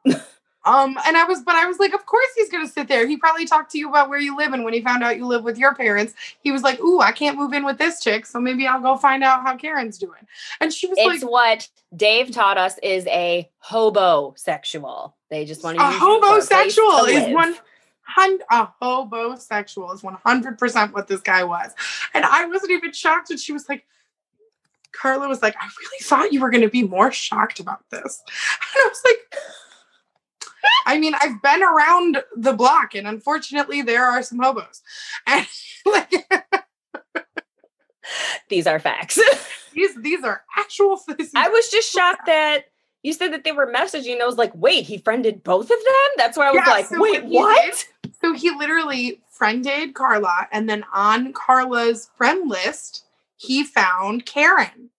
Um, and I was, but I was like, of course he's gonna sit there. He probably talked to you about where you live, and when he found out you live with your parents, he was like, "Ooh, I can't move in with this chick, so maybe I'll go find out how Karen's doing." And she was It's like, what Dave taught us is a hobo sexual. They just want to "A use you for a place to is one hundred. A hobo sexual is one hundred percent what this guy was." And I wasn't even shocked. And she was like, "Carla was like, I really thought you were going to be more shocked about this." <laughs> And I was like. I mean, I've been around the block, and unfortunately, there are some hobos. <laughs> And like, These are facts. <laughs> these these are actual. Is, I was just shocked that you said that they were messaging. I was like, wait, he friended both of them? That's why I was Yeah, like, so wait, what what? so he literally friended Carla, and then on Carla's friend list, he found Karen,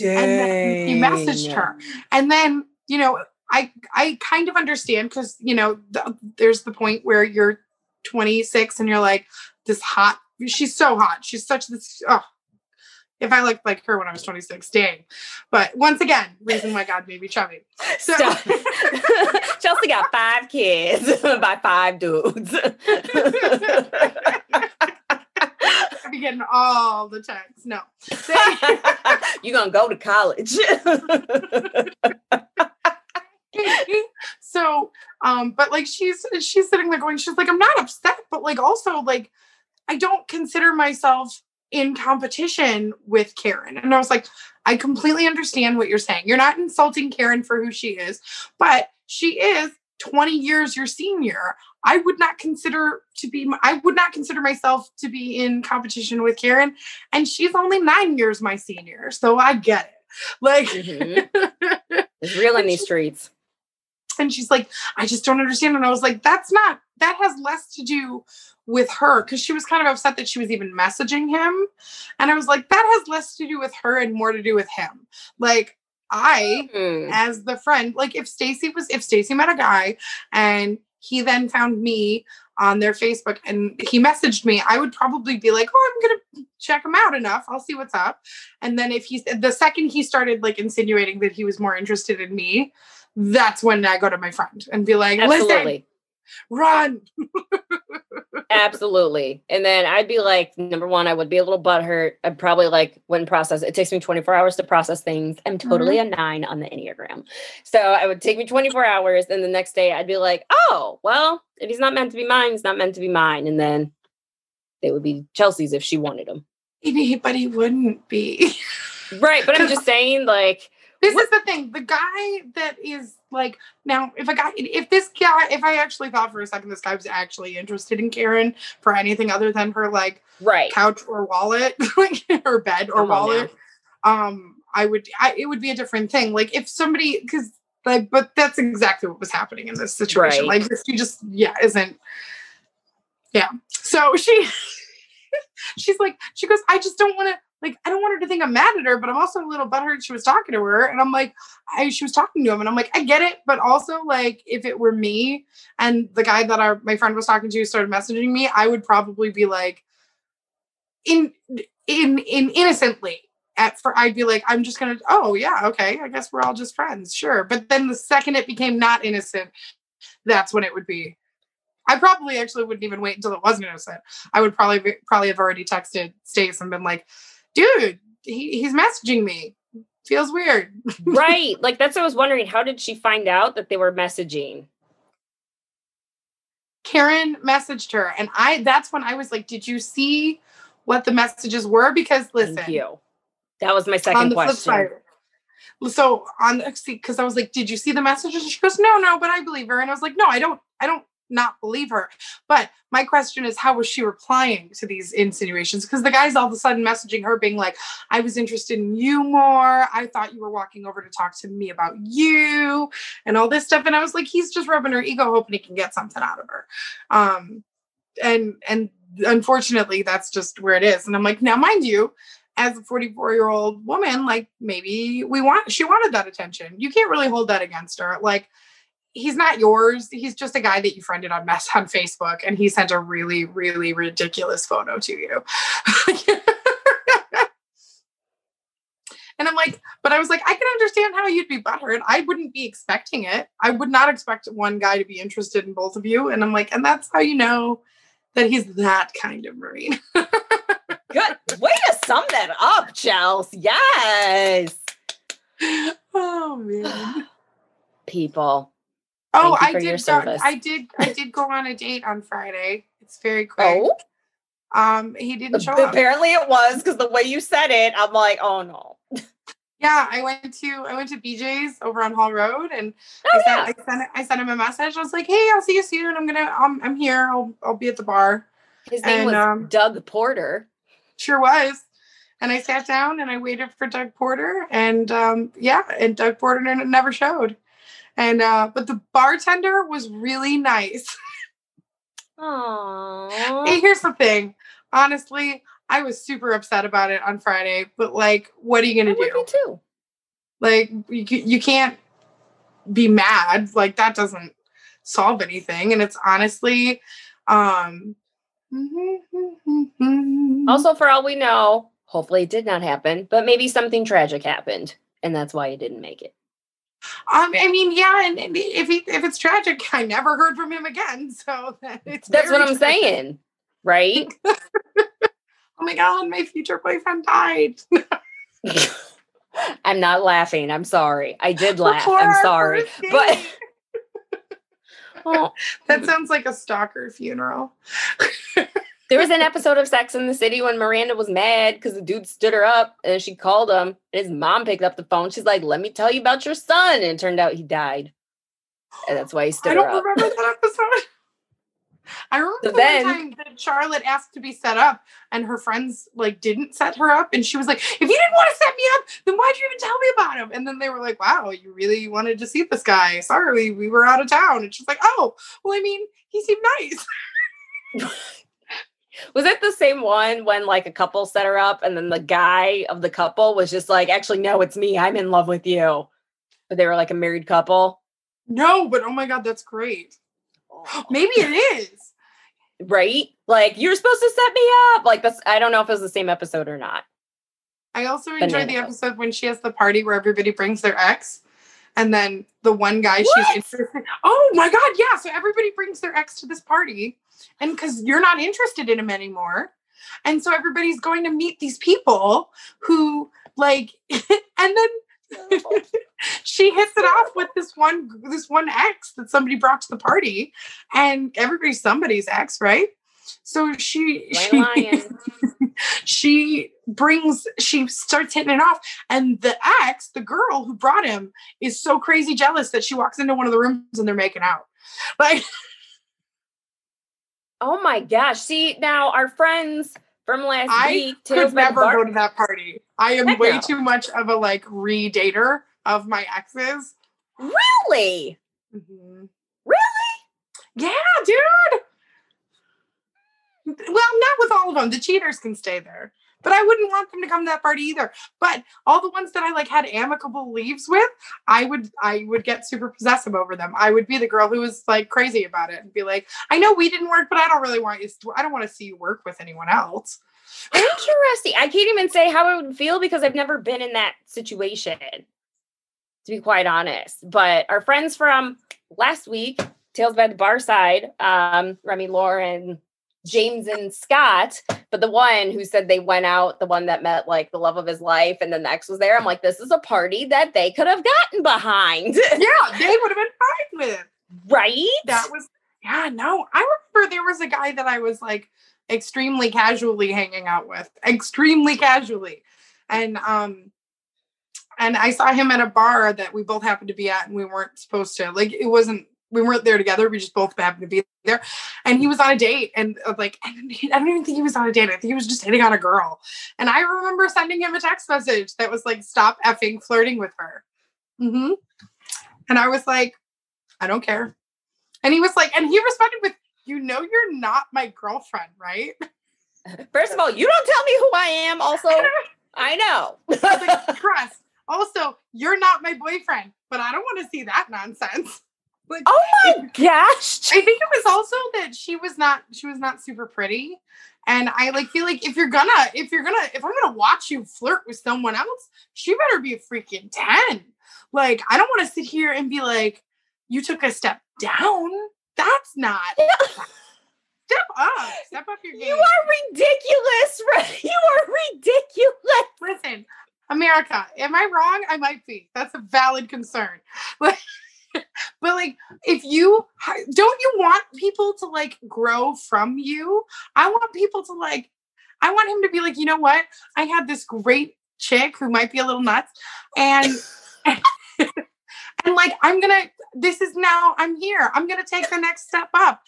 and then he messaged her. And then you know, I I kind of understand because you know, the, there's the point where you're 26 and you're like, this hot. She's so hot. She's such this. Oh, if I looked like her when I was 26, dang. But once again, reason why God made me chubby. <laughs> So <laughs> Chelsie got five kids <laughs> by five dudes. <laughs> I'd be getting all the texts. No. <laughs> You're gonna go to college. <laughs> so um but like she's she's sitting there going she's like i'm not upset but like also like i don't consider myself in competition with karen and i was like i completely understand what you're saying you're not insulting karen for who she is but she is 20 years your senior i would not consider to be i would not consider myself to be in competition with karen and she's only nine years my senior so i get it like Mhm. <laughs> It's real in these streets. and she's like i just don't understand and i was like that's not that has less to do with her because she was kind of upset that she was even messaging him and i was like that has less to do with her and more to do with him like i Hmm. as the friend like if stacy was if stacy met a guy and he then found me on their facebook and he messaged me. I would probably be like oh i'm gonna check him out enough. I'll see what's up. And then if he's the second he started like insinuating that he was more interested in me that's when i go to my friend and be like listen run <laughs> Absolutely. And then I'd be like, number one, I would be a little butthurt. I'd probably like when process, it takes me 24 hours to process things. I'm totally mm-hmm. a nine on the Enneagram. So I would take me 24 hours. And the next day I'd be like, oh, well, if he's not meant to be mine, he's not meant to be mine. And then they would be Chelsie's if she wanted him. but he wouldn't be Right. But I'm <laughs> just saying, like, This What- is the thing. The guy that is like now, if a guy, if this guy, if I actually thought for a second this guy was actually interested in Karen for anything other than her like right. couch or wallet, <laughs> like her bed or Come wallet, um, I would, I, it would be a different thing. Like if somebody, because like, but that's exactly what was happening in this situation. Right. Like she just, yeah, isn't, yeah. So she, <laughs> she's like, she goes, I just don't want to. Like, I don't want her to think I'm mad at her, but I'm also a little butthurt she was talking to her. And I'm like, I she was talking to him, and I'm like, I get it, but also like if it were me and the guy that our my friend was talking to started messaging me, I would probably be like, in in in innocently at for I'd be like, I'm just gonna, oh yeah, okay, I guess we're all just friends, sure. But then the second it became not innocent, that's when it would be. I probably actually wouldn't even wait until it wasn't innocent. I would probably probably have already texted Stace and been like, dude, he, he's messaging me. Feels weird. <laughs> right. Like, that's what I was wondering. How did she find out that they were messaging? Karen messaged her, and I that's when I was like, Did you see what the messages were? Because listen, Thank you. That was my on second question. So on the because I was like, Did you see the messages? And she goes, No, no, but I believe her. And I was like, No, I don't, I don't not believe her. But my question is, how was she replying to these insinuations? Because the guy's all of a sudden messaging her, being like, I was interested in you more. I thought you were walking over to talk to me about you and all this stuff. And I was like, he's just rubbing her ego, hoping he can get something out of her. Um, and and unfortunately, that's just where it is. And I'm like, now, mind you, as a 44 year old woman, like maybe we want she wanted that attention. You can't really hold that against her. Like he's not yours. He's just a guy that you friended on mess on Facebook, and he sent a really, really ridiculous photo to you. <laughs> and I'm like, but I was like, I can understand how you'd be butthurt. I wouldn't be expecting it. I would not expect one guy to be interested in both of you. And I'm like, and that's how you know that he's that kind of marine. <laughs> Good. Way to sum that up, Chelsie. Yes. <sighs> oh man. <sighs> People. Oh, I did. Go. I did. I did go on a date on Friday. It's very quick. Oh, Um, he didn't show up. apparently it was because the way you said it, I'm like, oh no. Yeah, I went to I went to BJ's over on Hall Road, and Oh, I, yeah. sent, I sent I sent him a message. I was like, "Hey, I'll see you soon. I'm gonna um, I'm here. I'll I'll be at the bar." His name and, was um, Doug Porter. Sure was. And I sat down and I waited for Doug Porter, and um, yeah, and Doug Porter never showed. And uh, but the bartender was really nice. Aww. <laughs> Hey, here's the thing. Honestly, I was super upset about it on Friday, but like, what are you gonna would do? too. Like, you, you can't be mad. Like, that doesn't solve anything. And it's honestly, um, <laughs> Also, for all we know, hopefully it did not happen, but maybe something tragic happened, and that's why you didn't make it. Um, I mean, yeah, and, and if he if it's tragic, I never heard from him again. <laughs> So it's That's what I'm tragic. saying, right? <laughs> Oh my god, my future boyfriend died. <laughs> I'm not laughing. I'm sorry. I did laugh. Before I'm sorry. But oh, that sounds like a stalker funeral. There was an episode of Sex in the City when Miranda was mad because the dude stood her up and she called him. And his mom picked up the phone. She's like, Let me tell you about your son. And it turned out he died. And that's why he stood up. I don't up. remember that episode. <laughs> I remember So the then- time that Charlotte asked to be set up, and her friends like didn't set her up, and she was like, "If you didn't want to set me up, then why'd you even tell me about him?" And then they were like, "Wow, you really wanted to see this guy? Sorry, we were out of town." And she's like, "Oh, well, I mean, he seemed nice." <laughs> Was it the same one when like a couple set her up and then the guy of the couple was just like, actually, no, it's me. I'm in love with you. But they were like a married couple. No, but oh my god, that's great. Oh. <gasps> Maybe it is. Right? Like, you're supposed to set me up. Like, that's, I don't know if it was the same episode or not. I also enjoyed the episode when she has the party where everybody brings their ex. And then the one guy What? she's interested. Oh my god, yeah. So everybody brings their ex to this party. And because you're not interested in him anymore. And so everybody's going to meet these people who like <laughs> and then <laughs> she hits it off with this one this one ex that somebody brought to the party. And everybody's somebody's ex, right? So she, she <laughs> she brings she starts hitting it off and the ex the girl who brought him is so crazy jealous that she walks into one of the rooms and they're making out like Oh my gosh. See, now our friends from last I week, Tales could never Bar- go to that party i am Heck way no. too much of a like re-dater of my exes Really? Mhm. Really? yeah dude well not with all of them the cheaters can stay there but i wouldn't want them to come to that party either but all the ones that i like had amicable leaves with i would i would get super possessive over them i would be the girl who was like crazy about it and be like i know we didn't work but i don't really want you i don't want to see you work with anyone else Interesting. I can't even say how I would feel because I've never been in that situation, to be quite honest. But our friends from last week, Tales by the Bar Side, um, Remy Lauren, James and Scott, but the one who said they went out, the one that met like the love of his life, and then the ex was there. I'm like, this is a party that they could have gotten behind, yeah <laughs> they would have been fine with it right? that was yeah no i remember there was a guy that i was like extremely casually hanging out with extremely casually and um and i saw him at a bar that we both happened to be at and we weren't supposed to like it wasn't we weren't there together. We just both happened to be there. And he was on a date and like, <laughs> I don't I don't even think he was on a date. I think he was just hitting on a girl. And I remember sending him a text message that was like, stop effing flirting with her. hmm And I was like, I don't care. And he was like, and he responded with, you know, you're not my girlfriend, right? <laughs> First of all, you don't tell me who I am. Also, <laughs> I know. I like. Also, you're not my boyfriend, but I don't want to see that nonsense. Like, oh my gosh. I think it was also that she was not she was not super pretty. And I like feel like if you're gonna if you're gonna if I'm gonna watch you flirt with someone else, she better be a freaking 10. Like I don't want to sit here and be like, you took a step down. That's not <laughs> step up. Step up your game. You are ridiculous. <laughs> You are ridiculous. Listen, America, am I wrong? I might be. That's a valid concern. <laughs> <laughs> But, like, if you don't you want people to like grow from you? I want people to like, I want him to be like, you know what? I had this great chick who might be a little nuts, and <laughs> and like, I'm gonna. This is now. I'm here. I'm gonna take the next step up.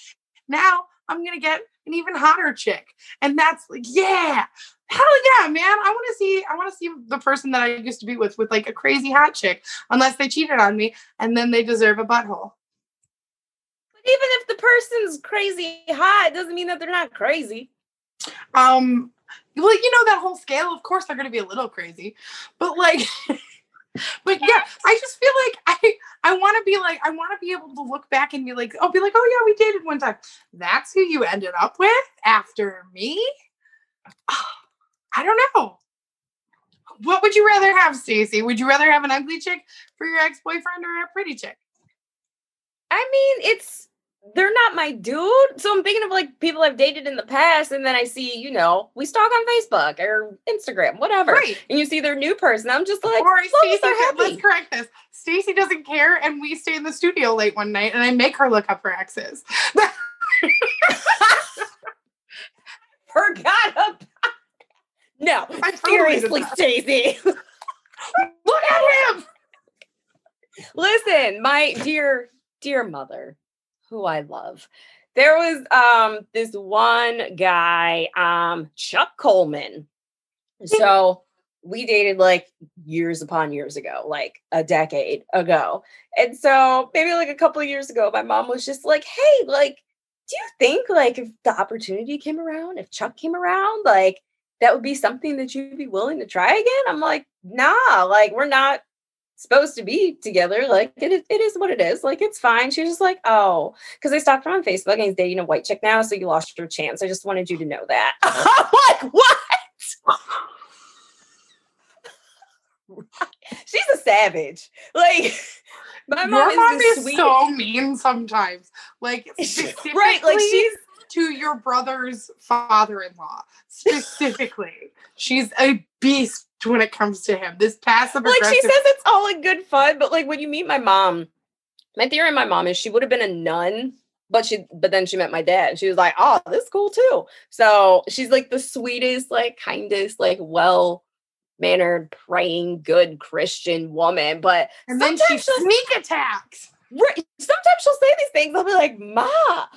Now I'm gonna get an even hotter chick, and that's like, yeah, hell yeah, man. I want to see. I want to see the person that I used to be with with like a crazy hot chick, unless they cheated on me, and then they deserve a butthole. But even if the person's crazy hot, it doesn't mean that they're not crazy. Um, well, you know that whole scale. Of course, they're gonna be a little crazy, but like. <laughs> But yeah, I just feel like I I want to be like I want to be able to look back and be like, oh, be like, oh yeah, we dated one time. That's who you ended up with after me. I don't know. What would you rather have, Stacey? Would you rather have an ugly chick for your ex boyfriend or a pretty chick? I mean, it's they're not my dude. So I'm thinking of like people I've dated in the past, and then I see, you know, we stalk on Facebook or Instagram, whatever. Right. And you see their new person. I'm just like, Or Stacey, let's correct this. Stacey doesn't care, and we stay in the studio late one night, and I make her look up her exes. <laughs> <laughs> Forgot about No, I seriously. Stacey. <laughs> Look at him. Listen, my dear, dear mother, who I love. There was um this one guy, um, Chuck Coleman. So we dated like years upon years ago, like a decade ago. And so maybe like a couple of years ago, my mom was just like, hey, like, do you think like if the opportunity came around, if Chuck came around, like that would be something that you'd be willing to try again? I'm like, nah, like we're not supposed to be together. Like it is, it is what it is. Like it's fine. She was just like, oh, because I stalked him on Facebook and he's dating a white chick now, so you lost your chance. I just wanted you to know that. <laughs> I'm like, what? <laughs> She's a savage. Like <laughs> my mom Your is mom is so mean sometimes. Like right, like she's to your brother's father-in-law. Specifically, she's a beast when it comes to him. This passive aggressive. like she says it's all in good fun, but like when you meet my mom, my theory on my mom is she would have been a nun, but she but then she met my dad. She was like, oh, this is cool too. So she's like the sweetest, like kindest, like well mannered, praying, good Christian woman. But and then she sneak attacks. Right. Sometimes she'll say these things. I'll be like, Ma.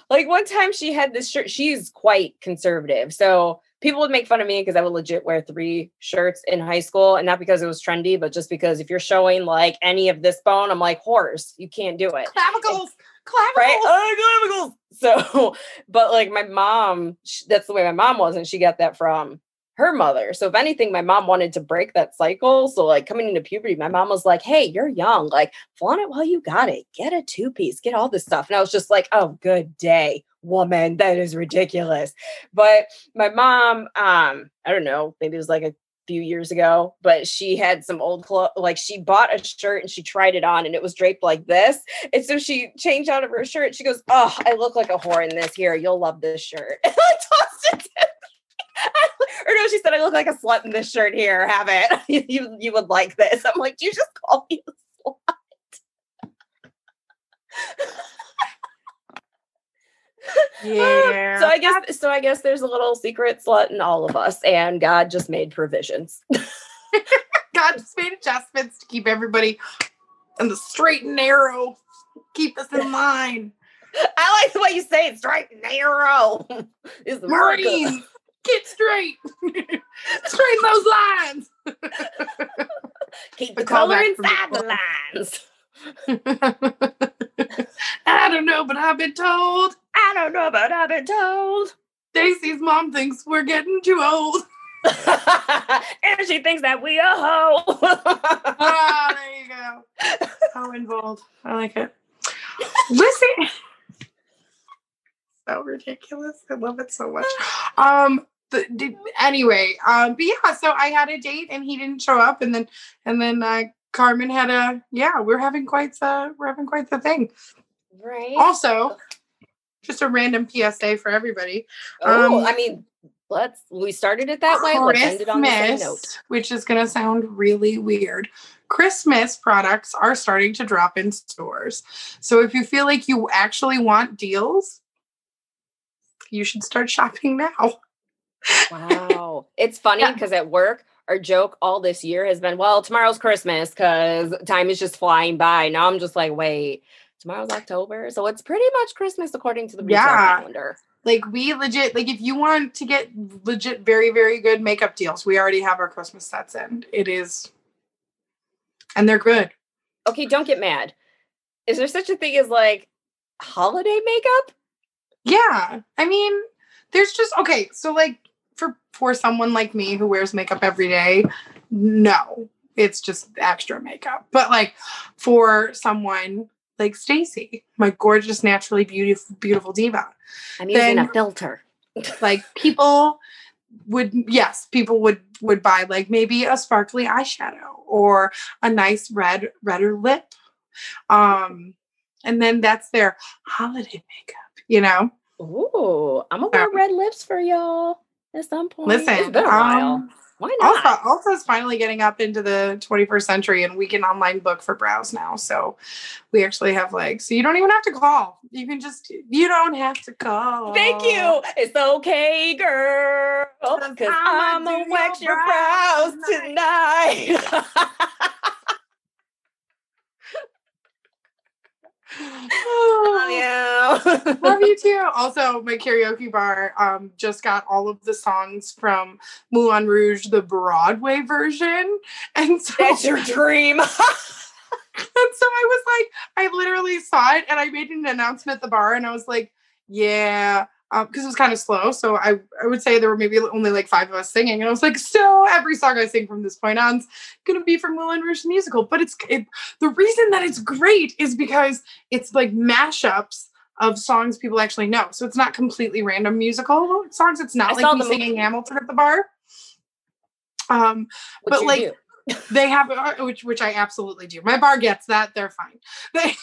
Like one time she had this shirt. She's quite conservative. So people would make fun of me because I would legit wear three shirts in high school. And not because it was trendy, but just because if you're showing like any of this bone, I'm like, horse, you can't do it. Clavicles. Clavicles. Right? Oh, clavicles. <laughs> So, but like my mom, sh- that's the way my mom was. And she got that from her mother. So if anything, my mom wanted to break that cycle. So like coming into puberty, my mom was like, "Hey, you're young. Like flaunt it while you got it. Get a two piece. Get all this stuff." And I was just like, "Oh, good day, woman. That is ridiculous." But my mom, um, I don't know, maybe it was like a few years ago, but she had some old clothes. Like she bought a shirt and she tried it on, and it was draped like this. And so she changed out of her shirt. She goes, "Oh, I look like a whore in this. Here, you'll love this shirt." <laughs> And I tossed it to. <laughs> or no, she said, "I look like a slut in this shirt. Here, have it. <laughs> you you would like this." I'm like, "Do you just call me a slut?" <laughs> Um, yeah. So I guess so. I guess there's a little secret slut in all of us, and God just made provisions. <laughs> God just made adjustments to keep everybody in the straight and narrow. Keep us in line. I like the way you say it, straight and narrow. It's America. Marines, get straight. <laughs> Straighten those lines. <laughs> Keep The color inside the lines. <laughs> I don't know, but I've been told I don't know, but I've been told. Stacy's mom thinks we're getting too old. and she thinks that we a hoe. Ah, there you go. How in bold. I like it. Listen. So ridiculous. I love it so much. <sighs> Um the, anyway, um, but yeah, so I had a date and he didn't show up, and then and then uh Carmen had a yeah, we're having quite the we're having quite the thing. right? Also, just a random PSA for everybody. oh, um, I mean, let's we started it that way. Let's end it on the same note. Christmas, which is going to sound really weird. Christmas products are starting to drop in stores. So if you feel like you actually want deals, you should start shopping now. Wow. It's funny Yeah. because at work, our joke all this year has been, well, tomorrow's Christmas because time is just flying by. Now I'm just like, wait, tomorrow's October. So it's pretty much Christmas according to the Yeah. calendar. Like we legit, like if you want to get legit very, very good makeup deals, we already have our Christmas sets in. It is, and they're good. Okay, don't get mad. Is there such a thing as like holiday makeup? Yeah. I mean, there's just okay, so like for for someone like me who wears makeup every day, no. It's just extra makeup. But like for someone like Stacy, my gorgeous naturally beautiful beautiful diva, I'm using Then- a filter. like people would yes, people would would buy like maybe a sparkly eyeshadow or a nice red redder lip. Um and then that's their holiday makeup, you know? Ooh, I'm gonna wear red lips for y'all at some point. it's Listen, been a while. um, Why not? Ulta, Ulta's finally getting up into the 21st century and we can online book for brows now. So we actually have like, so you don't even have to call. You can just, you don't have to call. Thank you. It's okay, girl, Because I'm gonna wax your brows brows tonight. <laughs> <laughs> Oh, <laughs> yeah. Love you too. Also, my karaoke bar um, just got all of the songs from Moulin Rouge, the Broadway version. <laughs> And so That's your dream. <laughs> And so I was like, I literally saw it and I made an announcement at the bar and I was like, yeah, because it was kind of slow. So I, I would say there were maybe only like five of us singing. And I was like, so every song I sing from this point on is going to be from Will and the musical. But it's it, the reason that it's great is because it's like mashups of songs people actually know. So it's not completely random musical songs. It's not I like me singing movie. Hamilton at the bar. Um, But, like, do. they have uh, which which I absolutely do. My bar gets that; they're fine. <laughs> They,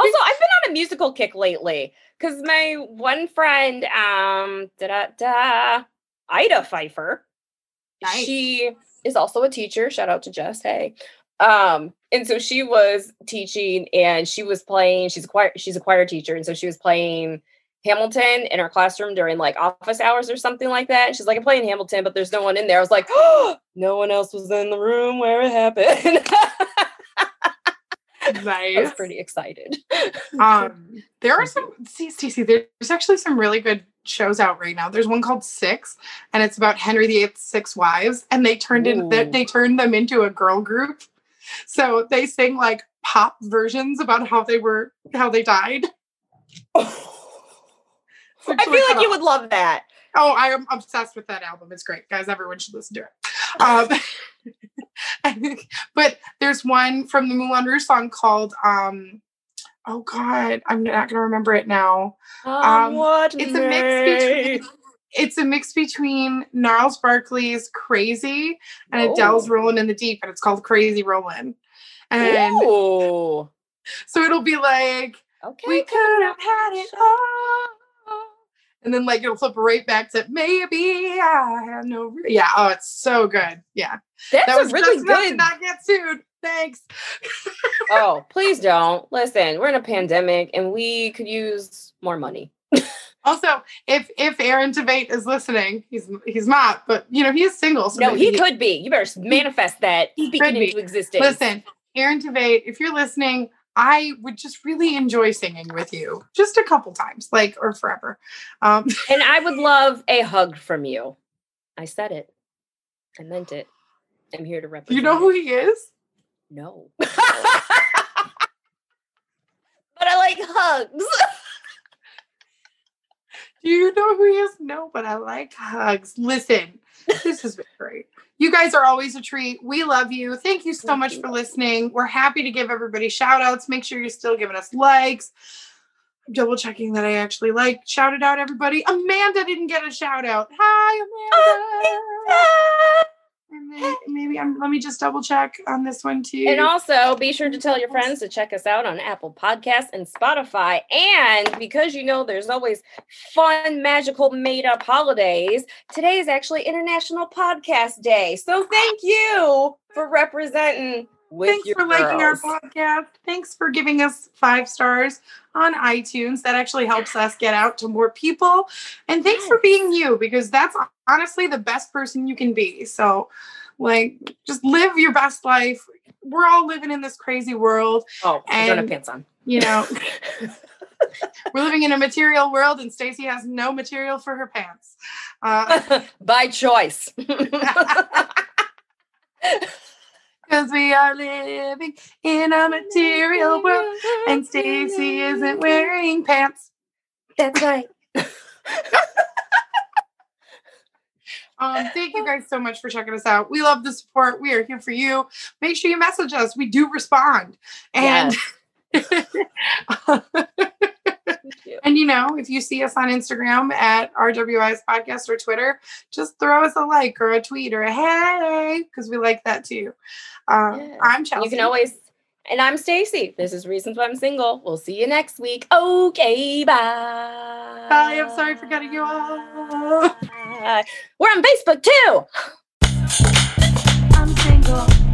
also, I've been on a musical kick lately because my one friend, um, da da da, Ida Pfeiffer, Nice. she is also a teacher. Shout out to Jess. Hey. Um, and so she was teaching and she was playing, she's a choir, she's a choir teacher, and so she was playing Hamilton in her classroom during like office hours or something like that. And she's like, I'm playing Hamilton, but there's no one in there. I was like, oh, <gasps> no one else was in the room where it happened. <laughs> I was pretty excited. Um, <laughs> there are some. See, Stacey, there's actually some really good shows out right now. There's one called Six, and it's about Henry VIII's six wives, and they turned in they, they turned them into a girl group. So they sing like pop versions about how they were how they died. <laughs> I feel like you would love that. Oh, I am obsessed with that album. It's great, guys. Everyone should listen to it. Um, <laughs> <laughs> but there's one from the Moulin Rouge song called um, oh god, I'm not gonna remember it now. Um, what It's a mix between it's a mix between Gnarls Barkley's Crazy and Adele's Oh. Rolling in the Deep, and it's called Crazy Rolling. And Ooh. <laughs> so it'll be like Okay. we could have had it all. And then like it'll flip right back to maybe I have no re-" yeah. Oh, it's so good. Yeah, That's that was really good. not get sued. Thanks. oh, <laughs> please don't. Listen, we're in a pandemic and we could use more money. <laughs> Also, if if Aaron Tveit is listening, he's he's not, but you know he is single. So No, maybe he could be. You better manifest that. He could be. into existence. Listen, Aaron Tveit, if you're listening, I would just really enjoy singing with you just a couple times, like or forever. Um, <laughs> And I would love a hug from you. I said it. I meant it. I'm here to represent. you know who he is? No. <laughs> but I like hugs. <laughs> Do you know who he is? No, but I like hugs. Listen, this has been great. You guys are always a treat. We love you. Thank you so Thank much you. for listening. We're happy to give everybody shout outs. Make sure you're still giving us likes. I'm double checking that I actually like shouted out everybody. Amanda didn't get a shout out. Hi, oh, Amanda. And then maybe I'm let me just double check on this one too. And also be sure to tell your friends to check us out on Apple Podcasts and Spotify. And because you know there's always fun, magical, made up holidays, today is actually International Podcast Day. So thank you for representing Thanks for liking our podcast. Thanks for giving us five stars on iTunes. That actually helps us get out to more people. And thanks for being you because that's honestly the best person you can be. So, like, just live your best life. We're all living in this crazy world, Oh, I don't have pants on. you know. <laughs> We're living in a material world, and Stacy has no material for her pants. Uh, <laughs> By choice. <laughs> Because we are living in a material world, and Stacy isn't wearing pants. That's right. <laughs> Um, thank you guys so much for checking us out. We love the support. We are here for you. Make sure you message us. We do respond. And you. <laughs> And you know, if you see us on Instagram at RWIs Podcast or Twitter, just throw us a like or a tweet or a hey, because we like that too. Um, yeah. I'm Chelsie. You can always, and I'm Stacy. This is Reasons Why I'm Single. We'll see you next week. Okay, bye. Bye. I'm sorry for cutting you off. We're on Facebook too. I'm single.